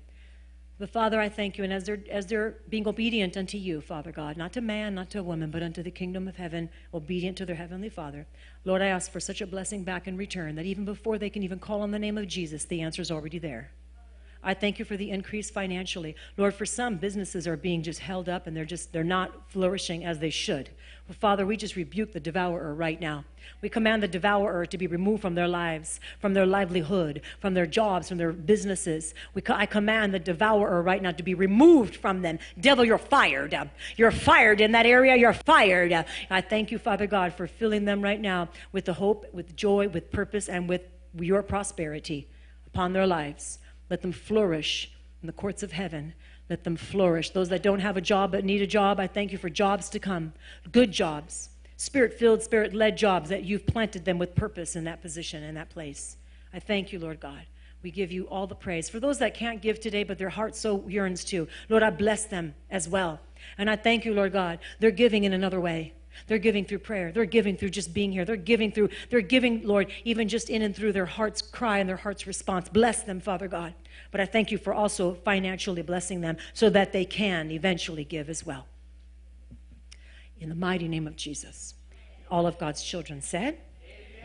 But Father, I thank you, and as they're, as they're being obedient unto you, Father God, not to man, not to a woman, but unto the kingdom of heaven, obedient to their heavenly Father, Lord, I ask for such a blessing back in return that even before they can even call on the name of Jesus, the answer is already there. I thank you for the increase financially. Lord, for some businesses are being just held up and they're just they're not flourishing as they should. Well, Father, we just rebuke the devourer right now. We command the devourer to be removed from their lives, from their livelihood, from their jobs, from their businesses. We co- I command the devourer right now to be removed from them. Devil, you're fired. You're fired in that area. You're fired. I thank you, Father God, for filling them right now with the hope, with joy, with purpose, and with your prosperity upon their lives. Let them flourish in the courts of heaven. Let them flourish. Those that don't have a job but need a job, I thank you for jobs to come. Good jobs, spirit filled, spirit led jobs that you've planted them with purpose in that position, in that place. I thank you, Lord God. We give you all the praise. For those that can't give today, but their heart so yearns to, Lord, I bless them as well. And I thank you, Lord God. They're giving in another way. They're giving through prayer. They're giving through just being here. They're giving through, they're giving, Lord, even just in and through their heart's cry and their heart's response. Bless them, Father God. But I thank you for also financially blessing them so that they can eventually give as well. In the mighty name of Jesus. All of God's children said,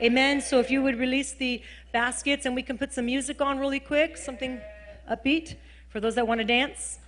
Amen. So if you would release the baskets and we can put some music on really quick, something upbeat for those that want to dance.